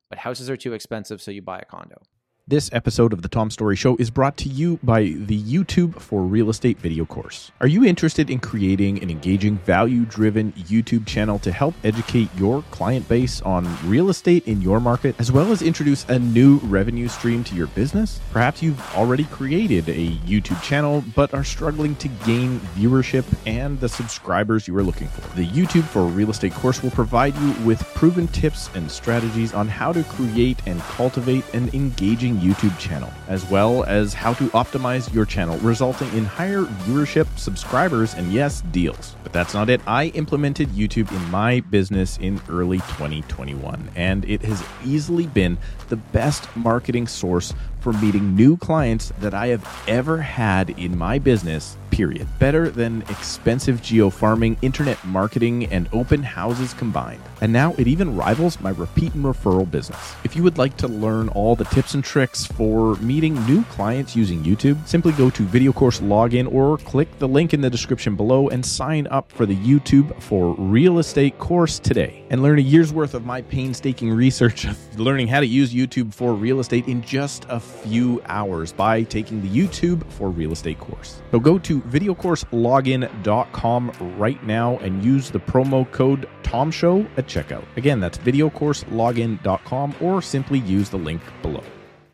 But houses are too expensive, so you buy a condo. This episode of the Tom Storey Show is brought to you by the YouTube for Real Estate video course. Are you interested in creating an engaging, value driven YouTube channel to help educate your client base on real estate in your market, as well as introduce a new revenue stream to your business? Perhaps you've already created a YouTube channel but are struggling to gain viewership and the subscribers you are looking for. The YouTube for Real Estate course will provide you with proven tips and strategies on how to create and cultivate an engaging YouTube channel, as well as how to optimize your channel, resulting in higher viewership, subscribers, and yes, deals. But that's not it. I implemented YouTube in my business in early 2021, and it has easily been the best marketing source for meeting new clients that I have ever had in my business, period. Better than expensive geo farming, internet marketing, and open houses combined. And now it even rivals my repeat and referral business. If you would like to learn all the tips and tricks for meeting new clients using YouTube, simply go to Video Course Login or click the link in the description below and sign up for the YouTube for Real Estate course today and learn a year's worth of my painstaking research of learning how to use YouTube for real estate in just a few hours by taking the YouTube for Real Estate course. So go to videocourselogin.com right now and use the promo code TOMSHOW at checkout. Again, that's videocourselogin.com or simply use the link below.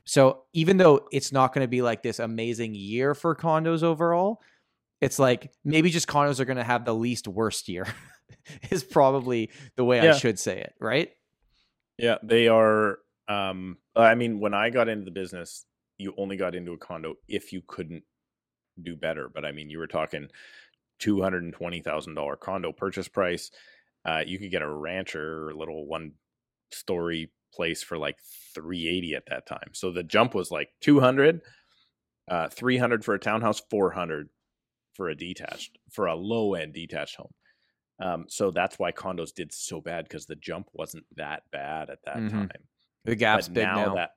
So even though it's not going to be like this amazing year for condos overall, it's like maybe just condos are going to have the least worst year. is probably the way I should say it, right? Yeah, they are. Um, I mean, when I got into the business, you only got into a condo if you couldn't do better. But I mean, you were talking two hundred and twenty thousand dollar condo purchase price. Uh, you could get a rancher, a little one story place for like three eighty at that time. So the jump was like two hundred, uh, three hundred for a townhouse, four hundred for a detached, for a low end detached home. Um, so that's why condos did so bad because the jump wasn't that bad at that Mhm. time. The gap's but big now, now. that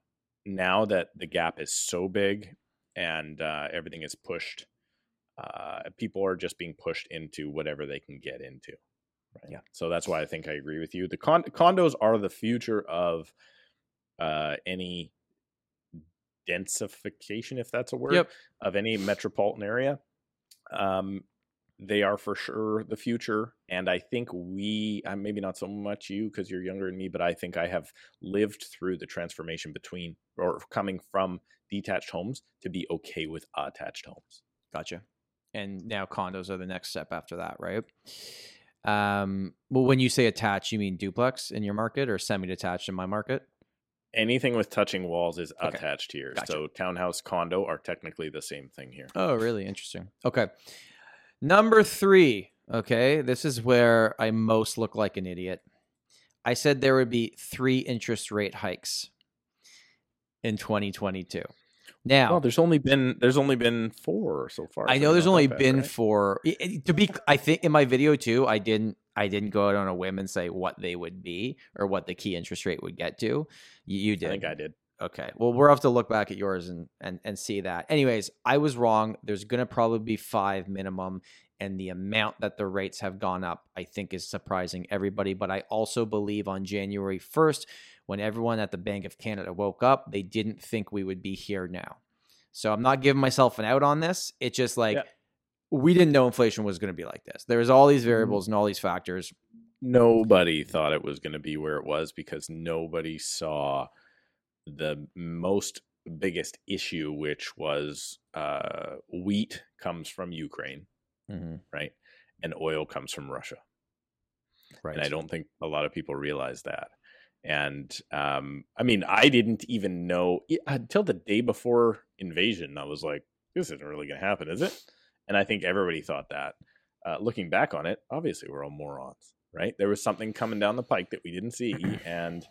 now that the gap is so big and uh, everything is pushed, uh, people are just being pushed into whatever they can get into. Right. Yeah. So that's why I think I agree with you. The con- condos are the future of uh, any densification, if that's a word, Yep. of any metropolitan area. Um, they are for sure the future, and I think we, uh, maybe not so much you because you're younger than me, but I think I have lived through the transformation between or coming from detached homes to be okay with attached homes. Gotcha. And now condos are the next step after that, right? Um, well, when you say attached, you mean duplex in your market or semi-detached in my market? Anything with touching walls is Okay. attached here. Gotcha. So townhouse, condo are technically the same thing here. Oh, really interesting. Okay. Number three. Okay. This is where I most look like an idiot. I said there would be three interest rate hikes in 2022. Now, Well, there's only been there's only been four so far. I know there's only that been right? four. To be, I think in my video too, I didn't, I didn't go out on a whim and say what they would be or what the key interest rate would get to. You, you did. I think I did. Okay. Well, we'll have to look back at yours and and and see that. Anyways, I was wrong. There's going to probably be 5 minimum and the amount that the rates have gone up I think is surprising everybody, but I also believe on January 1st when everyone at the Bank of Canada woke up, they didn't think we would be here now. So I'm not giving myself an out on this. It's just like Yeah. we didn't know inflation was going to be like this. There was all these Mm-hmm. variables and all these factors. Nobody thought it was going to be where it was because nobody saw the most biggest issue, which was uh, wheat comes from Ukraine, Mhm. right, and oil comes from Russia. Right. and I don't think a lot of people realize that. And um, I mean, I didn't even know until the day before invasion. I was like, "This isn't really going to happen, is it?" And I think everybody thought that. Uh, looking back on it, obviously we're all morons, right? There was something coming down the pike that we didn't see, and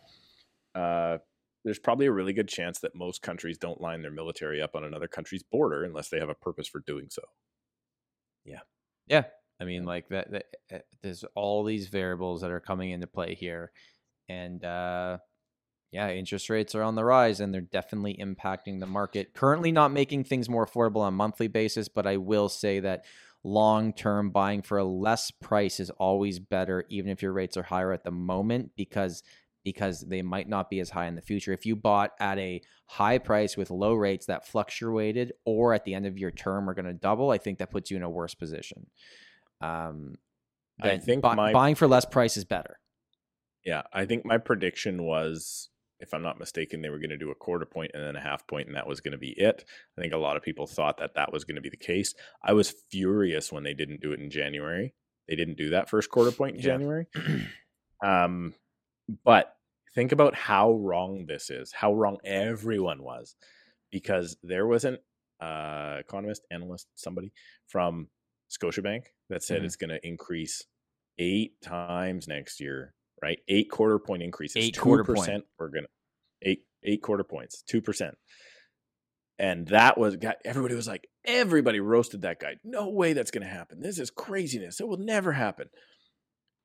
uh, there's probably a really good chance that most countries don't line their military up on another country's border unless they have a purpose for doing so. Yeah, yeah. I mean, like that, that. uh, There's all these variables that are coming into play here, and uh, yeah, interest rates are on the rise, and they're definitely impacting the market. Currently, not making things more affordable on a monthly basis, but I will say that long term buying for a less price is always better, even if your rates are higher at the moment, because because they might not be as high in the future. If you bought at a high price with low rates that fluctuated, or at the end of your term are going to double, I think that puts you in a worse position. Um, I think bu- my- buying for less price is better. Yeah, I think my prediction was, if I'm not mistaken, they were going to do a quarter point and then a half point, and that was going to be it. I think a lot of people thought that that was going to be the case. I was furious when they didn't do it in January. They didn't do that first quarter point in Yeah. January. Um, but think about how wrong this is, how wrong everyone was, because there was an uh, economist, analyst, somebody from Scotiabank that said Mhm. it's going to increase eight times next year, right? Eight quarter point increases. Eight quarter percent. We're gonna eight eight quarter points, two percent. And that was got everybody was like, everybody roasted that guy. No way that's gonna happen. This is craziness. It will never happen.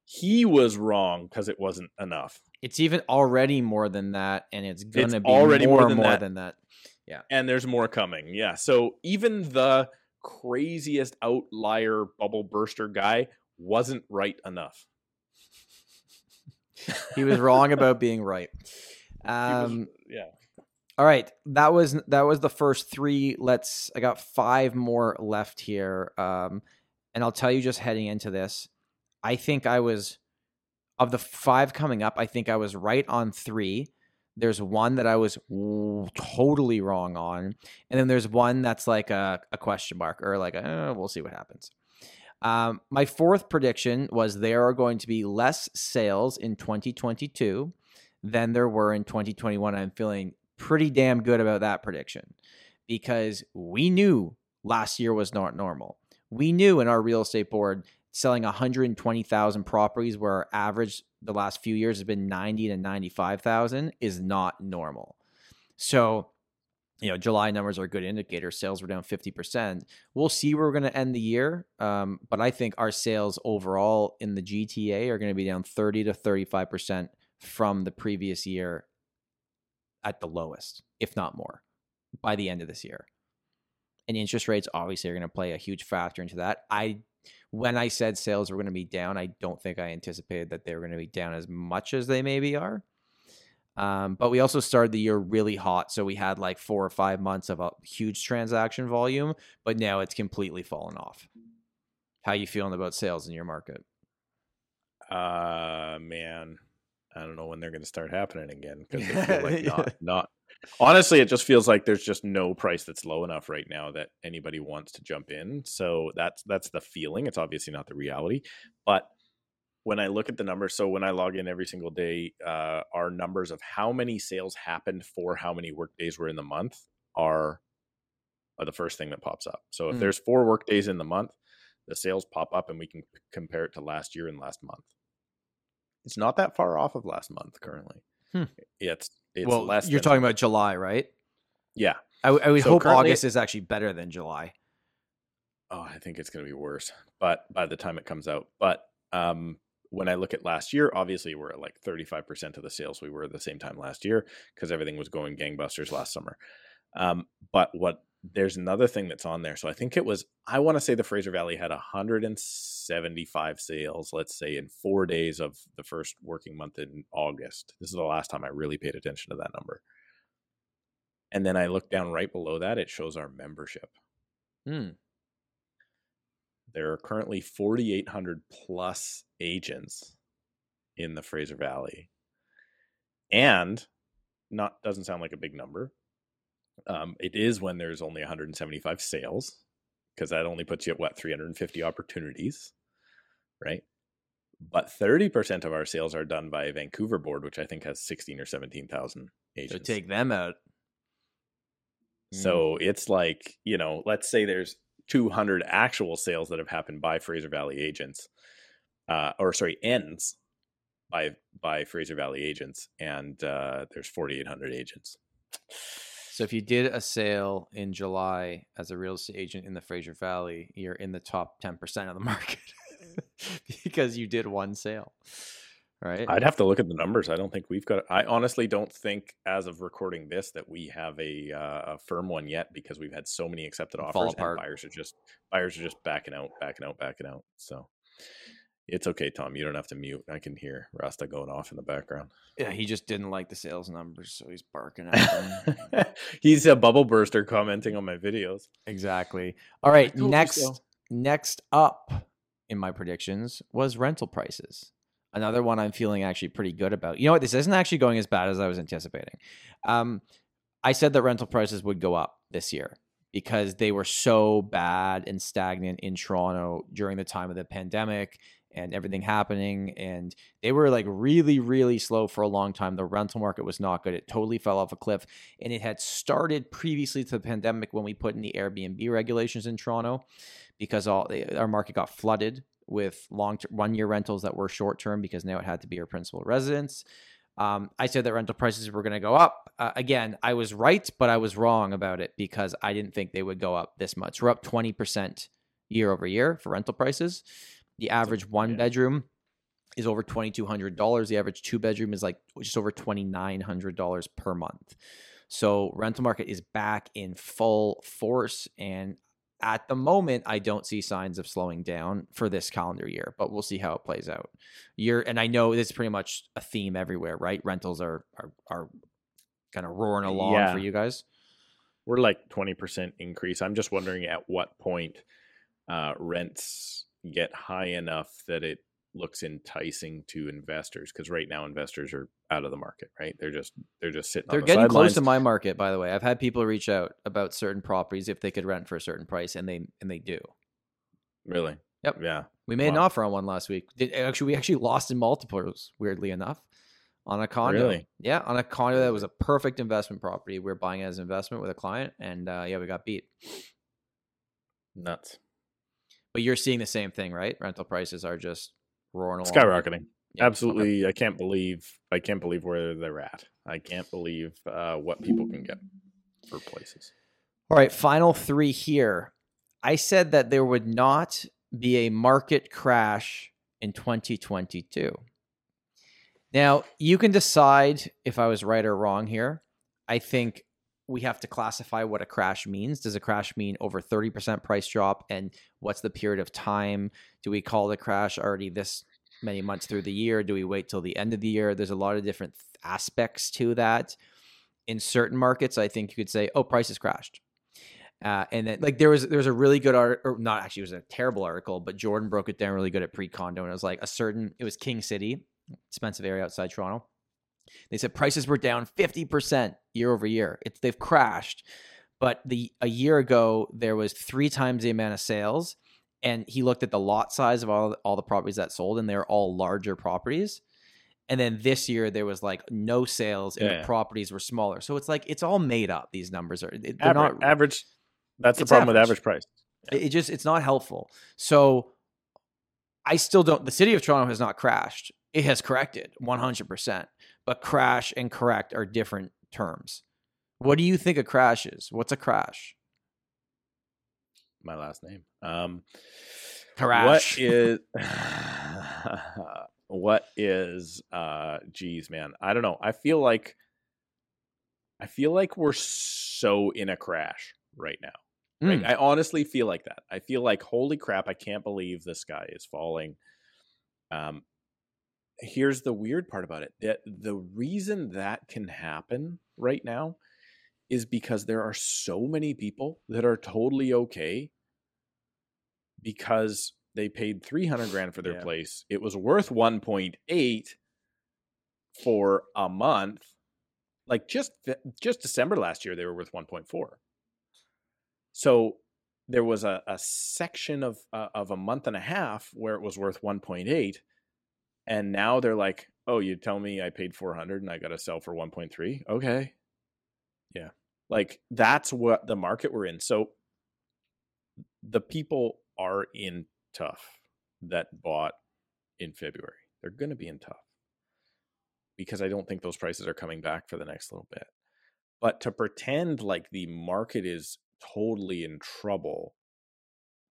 He was wrong because it wasn't enough. It's even already more than that, and it's going to be already more, more than more that. than that. and there's more coming. Yeah. So even the craziest outlier bubble burster guy wasn't right enough. He was wrong about being right. He was- Um, yeah. All right, that was that was the first three. Let's. I got five more left here, um, and I'll tell you just heading into this. I think I was of the five coming up. I think I was right on three. There's one that I was totally wrong on, and then there's one that's like a, a question mark or like a, "Eh, we'll see what happens. Um, my fourth prediction was there are going to be less sales in 2022 than there were in 2021. I'm feeling pretty damn good about that prediction because we knew last year was not normal. We knew in our real estate board selling 120,000 properties where our average the last few years has been 90 to 95,000 is not normal. So, you know, July numbers are a good indicator. Sales were down 50%. We'll see where we're going to end the year. Um, but I think our sales overall in the GTA are going to be down 30 to 35% from the previous year at the lowest, if not more, by the end of this year. And interest rates obviously are going to play a huge factor into that. I when I said sales were going to be down, I don't think I anticipated that they were going to be down as much as they maybe are. Um, but we also started the year really hot, so we had like four or five months of a huge transaction volume. But now it's completely fallen off. How you feeling about sales in your market? Uh, man, I don't know when they're going to start happening again because they feel like not, not. Honestly, it just feels like there's just no price that's low enough right now that anybody wants to jump in. So that's that's the feeling. It's obviously not the reality, but when I look at the numbers, so when I log in every single day, uh, our numbers of how many sales happened for how many work days were in the month are, are the first thing that pops up. So if Mm. there's four work days in the month, the sales pop up and we can compare it to last year and last month. It's not that far off of last month currently. Hmm. It's it's well, less. you're talking about July, right? yeah. I would So hope August is actually better than July. Oh, I think it's going to be worse. But by the time it comes out, but um, when I look at last year, obviously we're at like 35% of the sales we were at the same time last year because everything was going gangbusters last summer. Um, but what there's another thing that's on there. So I think it was, I want to say the Fraser Valley had 175 sales, let's say, in four days of the first working month in August. This is the last time I really paid attention to that number. And then I look down right below that, it shows our membership. Hmm. There are currently 4,800 plus agents in the Fraser Valley. And not doesn't sound like a big number. Um, it is when there's only 175 sales, because that only puts you at what 350 opportunities, right? But 30% of our sales are done by Vancouver board, which I think has 16 or 17,000 agents. So take them out. Mm. So it's like, you know, let's say there's 200 actual sales that have happened by Fraser Valley agents, uh, or sorry, ends by by Fraser Valley agents, and uh, there's 4,800 agents. So if you did a sale in July as a real estate agent in the Fraser Valley, you're in the top 10% of the market because you did one sale. Right? I'd have to look at the numbers. I don't think we've got. I honestly don't think, as of recording this, that we have a, uh, a firm one yet because we've had so many accepted offers, and buyers are just buyers are just backing out, backing out, backing out. So it's okay, Tom. You don't have to mute. I can hear Rasta going off in the background. yeah, he just didn't like the sales numbers, so he's barking at them. He's a bubble burster commenting on my videos. exactly. All right, next so. next up in my predictions was rental prices. Another one I'm feeling actually pretty good about. You know what? This isn't actually going as bad as I was anticipating. Um, I said that rental prices would go up this year because they were so bad and stagnant in Toronto during the time of the pandemic and everything happening. And they were like really, really slow for a long time. The rental market was not good. It totally fell off a cliff. And it had started previously to the pandemic when we put in the Airbnb regulations in Toronto because all our market got flooded with long one year rentals that were short term because now it had to be our principal residence. Um, I said that rental prices were going to go up. Uh, again, I was right, but I was wrong about it because I didn't think they would go up this much. We're up 20% year over year for rental prices. The average one yeah. bedroom is over $2,200. The average two bedroom is like just over $2,900 per month. So rental market is back in full force. And at the moment, I don't see signs of slowing down for this calendar year, but we'll see how it plays out. Year, and I know this is pretty much a theme everywhere, right? Rentals are are, are kind of roaring along Yeah. for you guys. We're like 20% increase. I'm just wondering at what point uh, rents get high enough that it looks enticing to investors because right now investors are out of the market right they're just they're just sitting They're on the getting close to my market, by the way. I've had people reach out about certain properties if they could rent for a certain price, and they and they do. really Yep. yeah We made an offer on one last week. Actually, we actually lost in multiples, weirdly enough, on a condo. Really? Yeah, on a condo that was a perfect investment property. We are buying it as an investment with a client, and uh, yeah, we got beat. nuts But you're seeing the same thing, right? Rental prices are just roaring along. skyrocketing Yeah, okay. absolutely i can't believe i can't believe where they're at i can't believe uh, what people can get for places All right, final three here. I said that there would not be a market crash in 2022. Now, you can decide if I was right or wrong here. I think we have to classify what a crash means. Does a crash mean over 30% price drop? And what's the period of time? Do we call the crash already this many months through the year? Do we wait till the end of the year? There's a lot of different aspects to that. In certain markets, I think you could say, "Oh, prices crashed," uh, and then like there was there was a really good art, or not actually, it was a terrible article, but Jordan broke it down really good at pre condo, and it was like a certain it was King City, expensive area outside Toronto. They said prices were down fifty percent year over year. It's they've crashed, but the a year ago there was three times the amount of sales, and he looked at the lot size of all all the properties that sold, and they're all larger properties. And then this year there was like no sales, and Yeah, the yeah. properties were smaller. So it's like it's all made up. These numbers are they're Average, not average. That's the problem with average. average price. it it just it's not helpful. So I still don't the city of Toronto has not crashed. It has corrected 100%. But crash and correct are different terms. What do you think a crash is? What's a crash? My last name. Um. What is? what is? Uh, geez, man, I don't know. I feel like. I feel like we're so in a crash right now. Mm. I honestly feel like that. I feel like holy crap! I can't believe the sky is falling. Um, here's the weird part about it: that the reason that can happen right now is because there are so many people that are totally okay because they paid 300 grand for their Yeah. place. It was worth 1.8 for a month. Like just just December last year they were worth 1.4. So there was a, a section of uh, of a month and a half where it was worth 1.8 and now they're like, "Oh, you tell me I paid 400 and I got to sell for 1.3." Okay. Yeah. Like that's what the market we're in. So the people are in tough that bought in February. They're going to be in tough because I don't think those prices are coming back for the next little bit. But to pretend like the market is totally in trouble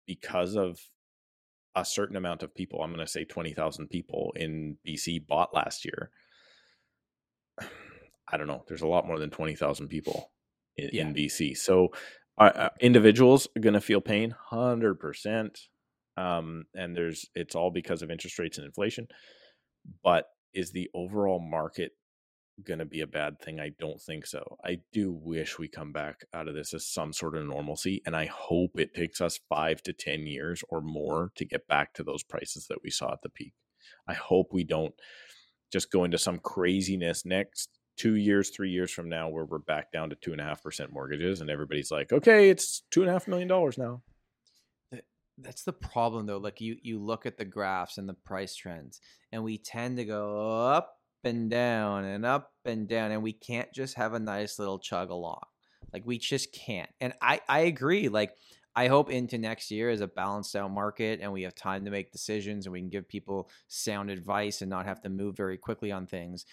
because of a certain amount of people, I'm going to say 20,000 people in BC bought last year. I don't know. There's a lot more than 20,000 people in, Yeah. in BC. So uh, individuals are going to feel pain 100%. Um, and there's, it's all because of interest rates and inflation. But is the overall market going to be a bad thing? I don't think so. I do wish we come back out of this as some sort of normalcy. And I hope it takes us five to 10 years or more to get back to those prices that we saw at the peak. I hope we don't just go into some craziness next two years, three years from now, where we're back down to two and a half percent mortgages, and everybody's like, "Okay, it's two and a half million dollars now." That's the problem though. Like you you look at the graphs and the price trends and we tend to go up and down and up and down and we can't just have a nice little chug along. Like we just can't. And I I agree. Like I hope into next year is a balanced out market and we have time to make decisions and we can give people sound advice and not have to move very quickly on things.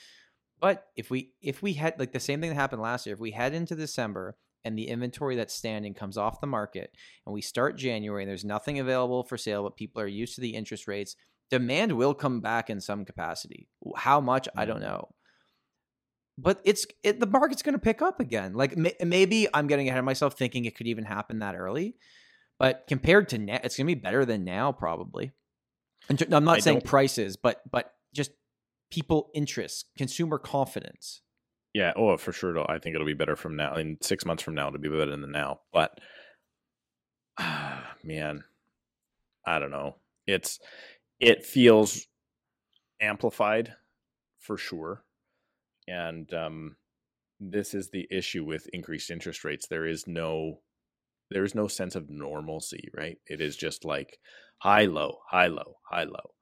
But if we if we had like the same thing that happened last year, if we head into December and the inventory that's standing comes off the market and we start January and there's nothing available for sale, but people are used to the interest rates, demand will come back in some capacity. How much, I don't mm-hmm. know. But it's it, the market's going to pick up again. Like may, maybe I'm getting ahead of myself thinking it could even happen that early, but compared to now, it's going to be better than now probably. I'm not I saying prices, but but people interest, consumer confidence. Yeah, oh, for sure. I think it'll be better from now. In six months from now, it'll be better than now. But man, I don't know. It's it feels amplified for sure, and um, this is the issue with increased interest rates. There is no there is no sense of normalcy, right? It is just like high, low, high, low, high, low.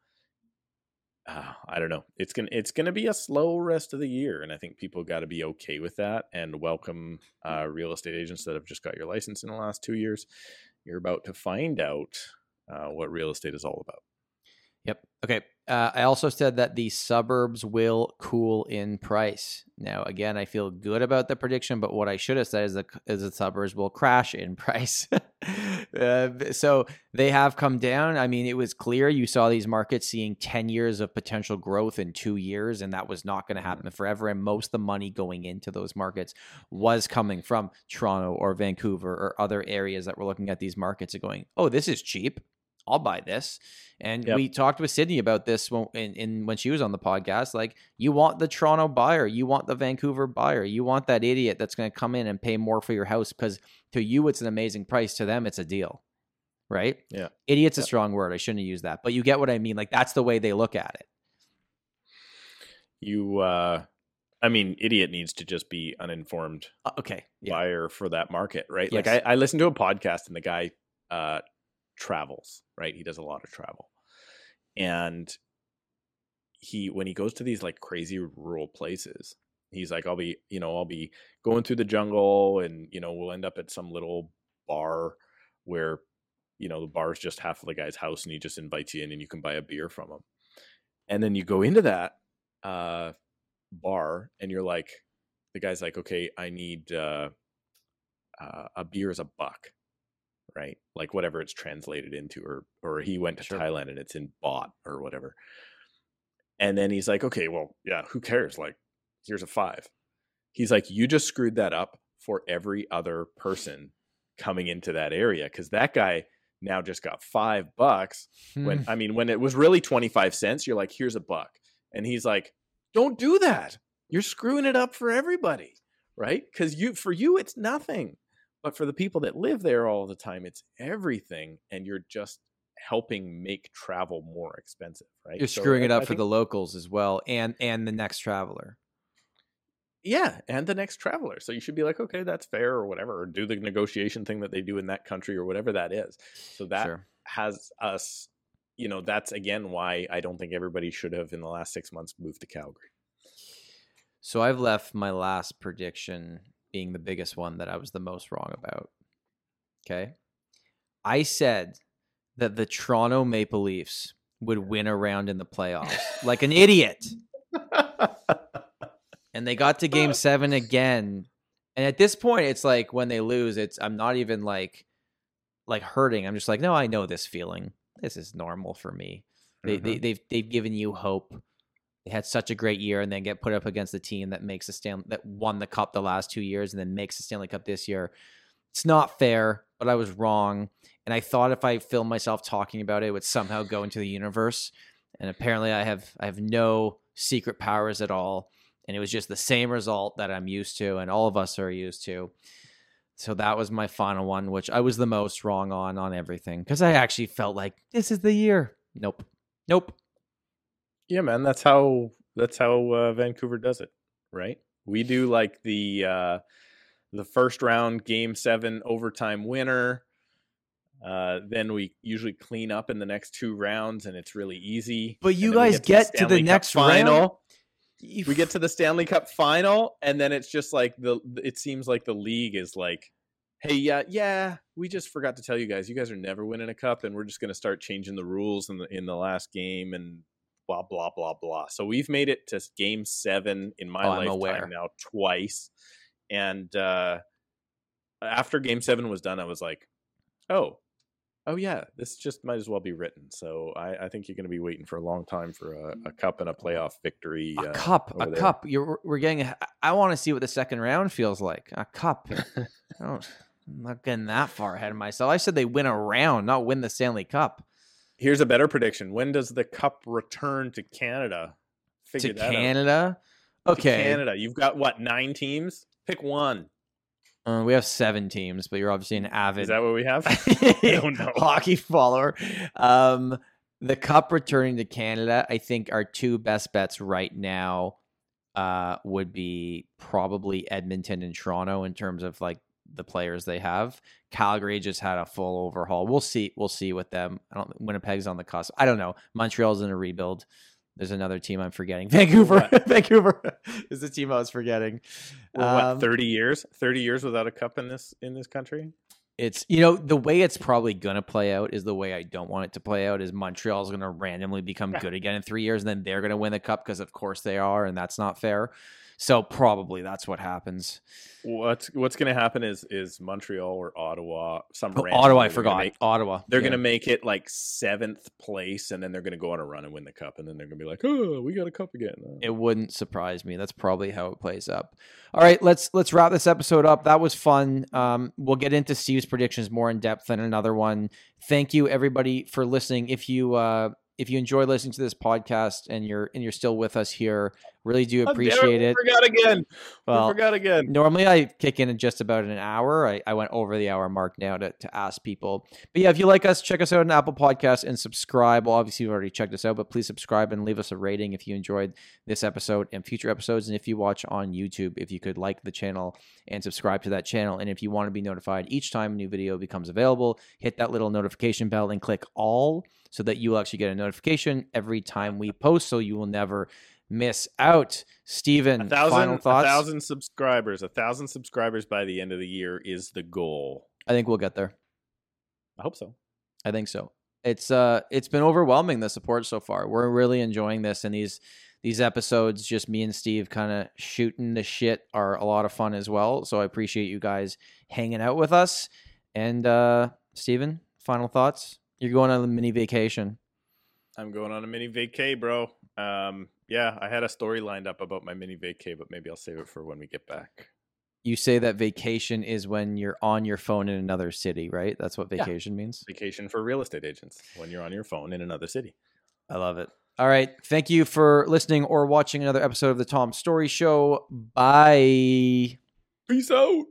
Uh, I don't know. It's gonna it's gonna be a slow rest of the year, and I think people got to be okay with that and welcome uh, real estate agents that have just got your license in the last two years. You're about to find out uh, what real estate is all about. Yep. Okay. Uh, I also said that the suburbs will cool in price. Now, again, I feel good about the prediction, but what I should have said is the, is the suburbs will crash in price. Uh, so they have come down. I mean, it was clear you saw these markets seeing 10 years of potential growth in two years, and that was not going to happen forever. And most of the money going into those markets was coming from Toronto or Vancouver or other areas that were looking at these markets and going, oh, this is cheap. I'll buy this. And Yep. we talked with Sydney about this when in, in when she was on the podcast. Like, you want the Toronto buyer, you want the Vancouver buyer, you want that idiot that's going to come in and pay more for your house because to you it's an amazing price, to them it's a deal, right? Yeah. Idiot's a strong word. I shouldn't have used that, but you get what I mean. Like that's the way they look at it. You, uh, I mean, idiot needs to just be uninformed Uh, okay, yeah, buyer for that market, right? Like I, I listened to a podcast and the guy uh travels, right? He does a lot of travel. And he when he goes to these like crazy rural places, he's like, I'll be, you know, I'll be going through the jungle and, you know, we'll end up at some little bar where, you know, the bar is just half of the guy's house and he just invites you in and you can buy a beer from him. And then you go into that uh bar and you're like, the guy's like, okay, I need uh uh, a beer is a buck, right? Like whatever it's translated into, or or he went to Sure. Thailand and it's in baht or whatever. And then he's like, okay, well, yeah, who cares? Like, here's a five. He's like, you just screwed that up for every other person coming into that area because that guy now just got five bucks when Hmm. I mean when it was really 25 cents you're like here's a buck and he's like don't do that you're screwing it up for everybody right cuz you for you it's nothing but for the people that live there all the time it's everything and you're just helping make travel more expensive right you're So screwing I- it up I for the locals as well, and and the next traveler. yeah and the next traveler so you should be like okay that's fair or whatever or do the negotiation thing that they do in that country or whatever that is so that Sure. has us you know that's again why i don't think everybody should have in the last six months moved to calgary So I've left my last prediction being the biggest one that I was the most wrong about. Okay. I said that the Toronto Maple Leafs would win a round in the playoffs like an idiot. And they got to game seven again. And at this point, it's like when they lose, it's I'm not even like like hurting. I'm just like, no, I know this feeling. This is normal for me. They, they Mhm. they've they've given you hope. Had such a great year, and then get put up against the team that makes the Stan that won the cup the last two years, and then makes the Stanley Cup this year. It's not fair, but I was wrong, and I thought if I filmed myself talking about it, it would somehow go into the universe. And apparently, I have I have no secret powers at all, and it was just the same result that I'm used to, and all of us are used to. So that was my final one, which I was the most wrong on on everything because I actually felt like this is the year. Nope, nope. Yeah man that's how that's how uh, vancouver does it right we do like the uh the first round game seven overtime winner uh then we usually clean up in the next two rounds and it's really easy But you And then we guys get to the Cup next final round? we get to the Stanley Cup final, and then it's just like the. It seems like the league is like, "Hey, yeah, yeah, we just forgot to tell you guys. You guys are never winning a cup, and we're just going to start changing the rules in the in the last game, and blah blah blah blah." So we've made it to Game Seven in my Oh, lifetime aware. now twice, and uh, after Game Seven was done, I was like, "Oh." Oh yeah, this just might as well be written. So I, I think you're going to be waiting for a long time for a, a cup and a playoff victory. a uh, cup, a there. cup. You're we're getting. a- I want to see what the second round feels like. A cup. I don't. I'm not getting that far ahead of myself. I said they win a round, not win the Stanley Cup. Here's a better prediction. When does the cup return to Canada? Figure to that Canada. out. To Okay, Canada. You've got what, nine teams? Pick one. Uh, we have seven teams, but you're obviously an avid Is that what we have? I don't know. hockey follower. Um, the cup returning to Canada, I think our two best bets right now uh, would be probably Edmonton and Toronto in terms of like the players they have. Calgary just had a full overhaul. We'll see. We'll see with them. I don't. Winnipeg's on the cusp. I don't know. Montreal's in a rebuild. There's another team I'm forgetting. Vancouver. Vancouver is the team I was forgetting. We're, Um, what, 30 years? 30 years without a cup in this in this country? it's you know the way it's probably gonna play out is the way I don't want it to play out is Montreal's gonna randomly become good again in three years and then they're gonna win the cup because of course they are and that's not fair. So probably that's what happens. What's what's going to happen is is Montreal or Ottawa, some Oh, random- Ottawa, I forgot. make- Ottawa. they're yeah. going to make it like seventh place, and then they're going to go on a run and win the cup, and then they're going to be like, "Oh, we got a cup again." Uh, It wouldn't surprise me. That's probably how it plays up. All right, let's let's wrap this episode up. That was fun. Um, we'll get into Steve's predictions more in depth in another one. Thank you everybody for listening. If you uh, if you enjoy listening to this podcast and you're and you're still with us here, really do oh, appreciate it. Forgot again. Well, we forgot again. Normally, I kick in in just about an hour. I, I went over the hour mark now to, to ask people. But yeah, if you like us, check us out on Apple Podcasts and subscribe. Well, obviously, you've already checked us out, but please subscribe and leave us a rating if you enjoyed this episode and future episodes. And if you watch on YouTube, if you could like the channel and subscribe to that channel. And if you want to be notified each time a new video becomes available, hit that little notification bell and click all so that you will actually get a notification every time we post so you will never miss out. Steven, A thousand, final a thousand subscribers. A thousand subscribers by the end of the year is the goal. I think we'll get there. I hope so. I think so. It's uh it's been overwhelming the support so far. We're really enjoying this and these these episodes just me and Steve kind of shooting the shit are a lot of fun as well. So I appreciate you guys hanging out with us. And uh Steven, final thoughts? You're going on a mini vacation. I'm going on a mini vacay, bro. Um, yeah, I had a story lined up about my mini vacay, but maybe I'll save it for when we get back. You say that vacation is when you're on your phone in another city, right? That's what Yeah. vacation means. Vacation for real estate agents when you're on your phone in another city. I love it. All right. Thank you for listening or watching another episode of the Tom Storey Show. Bye. Peace out.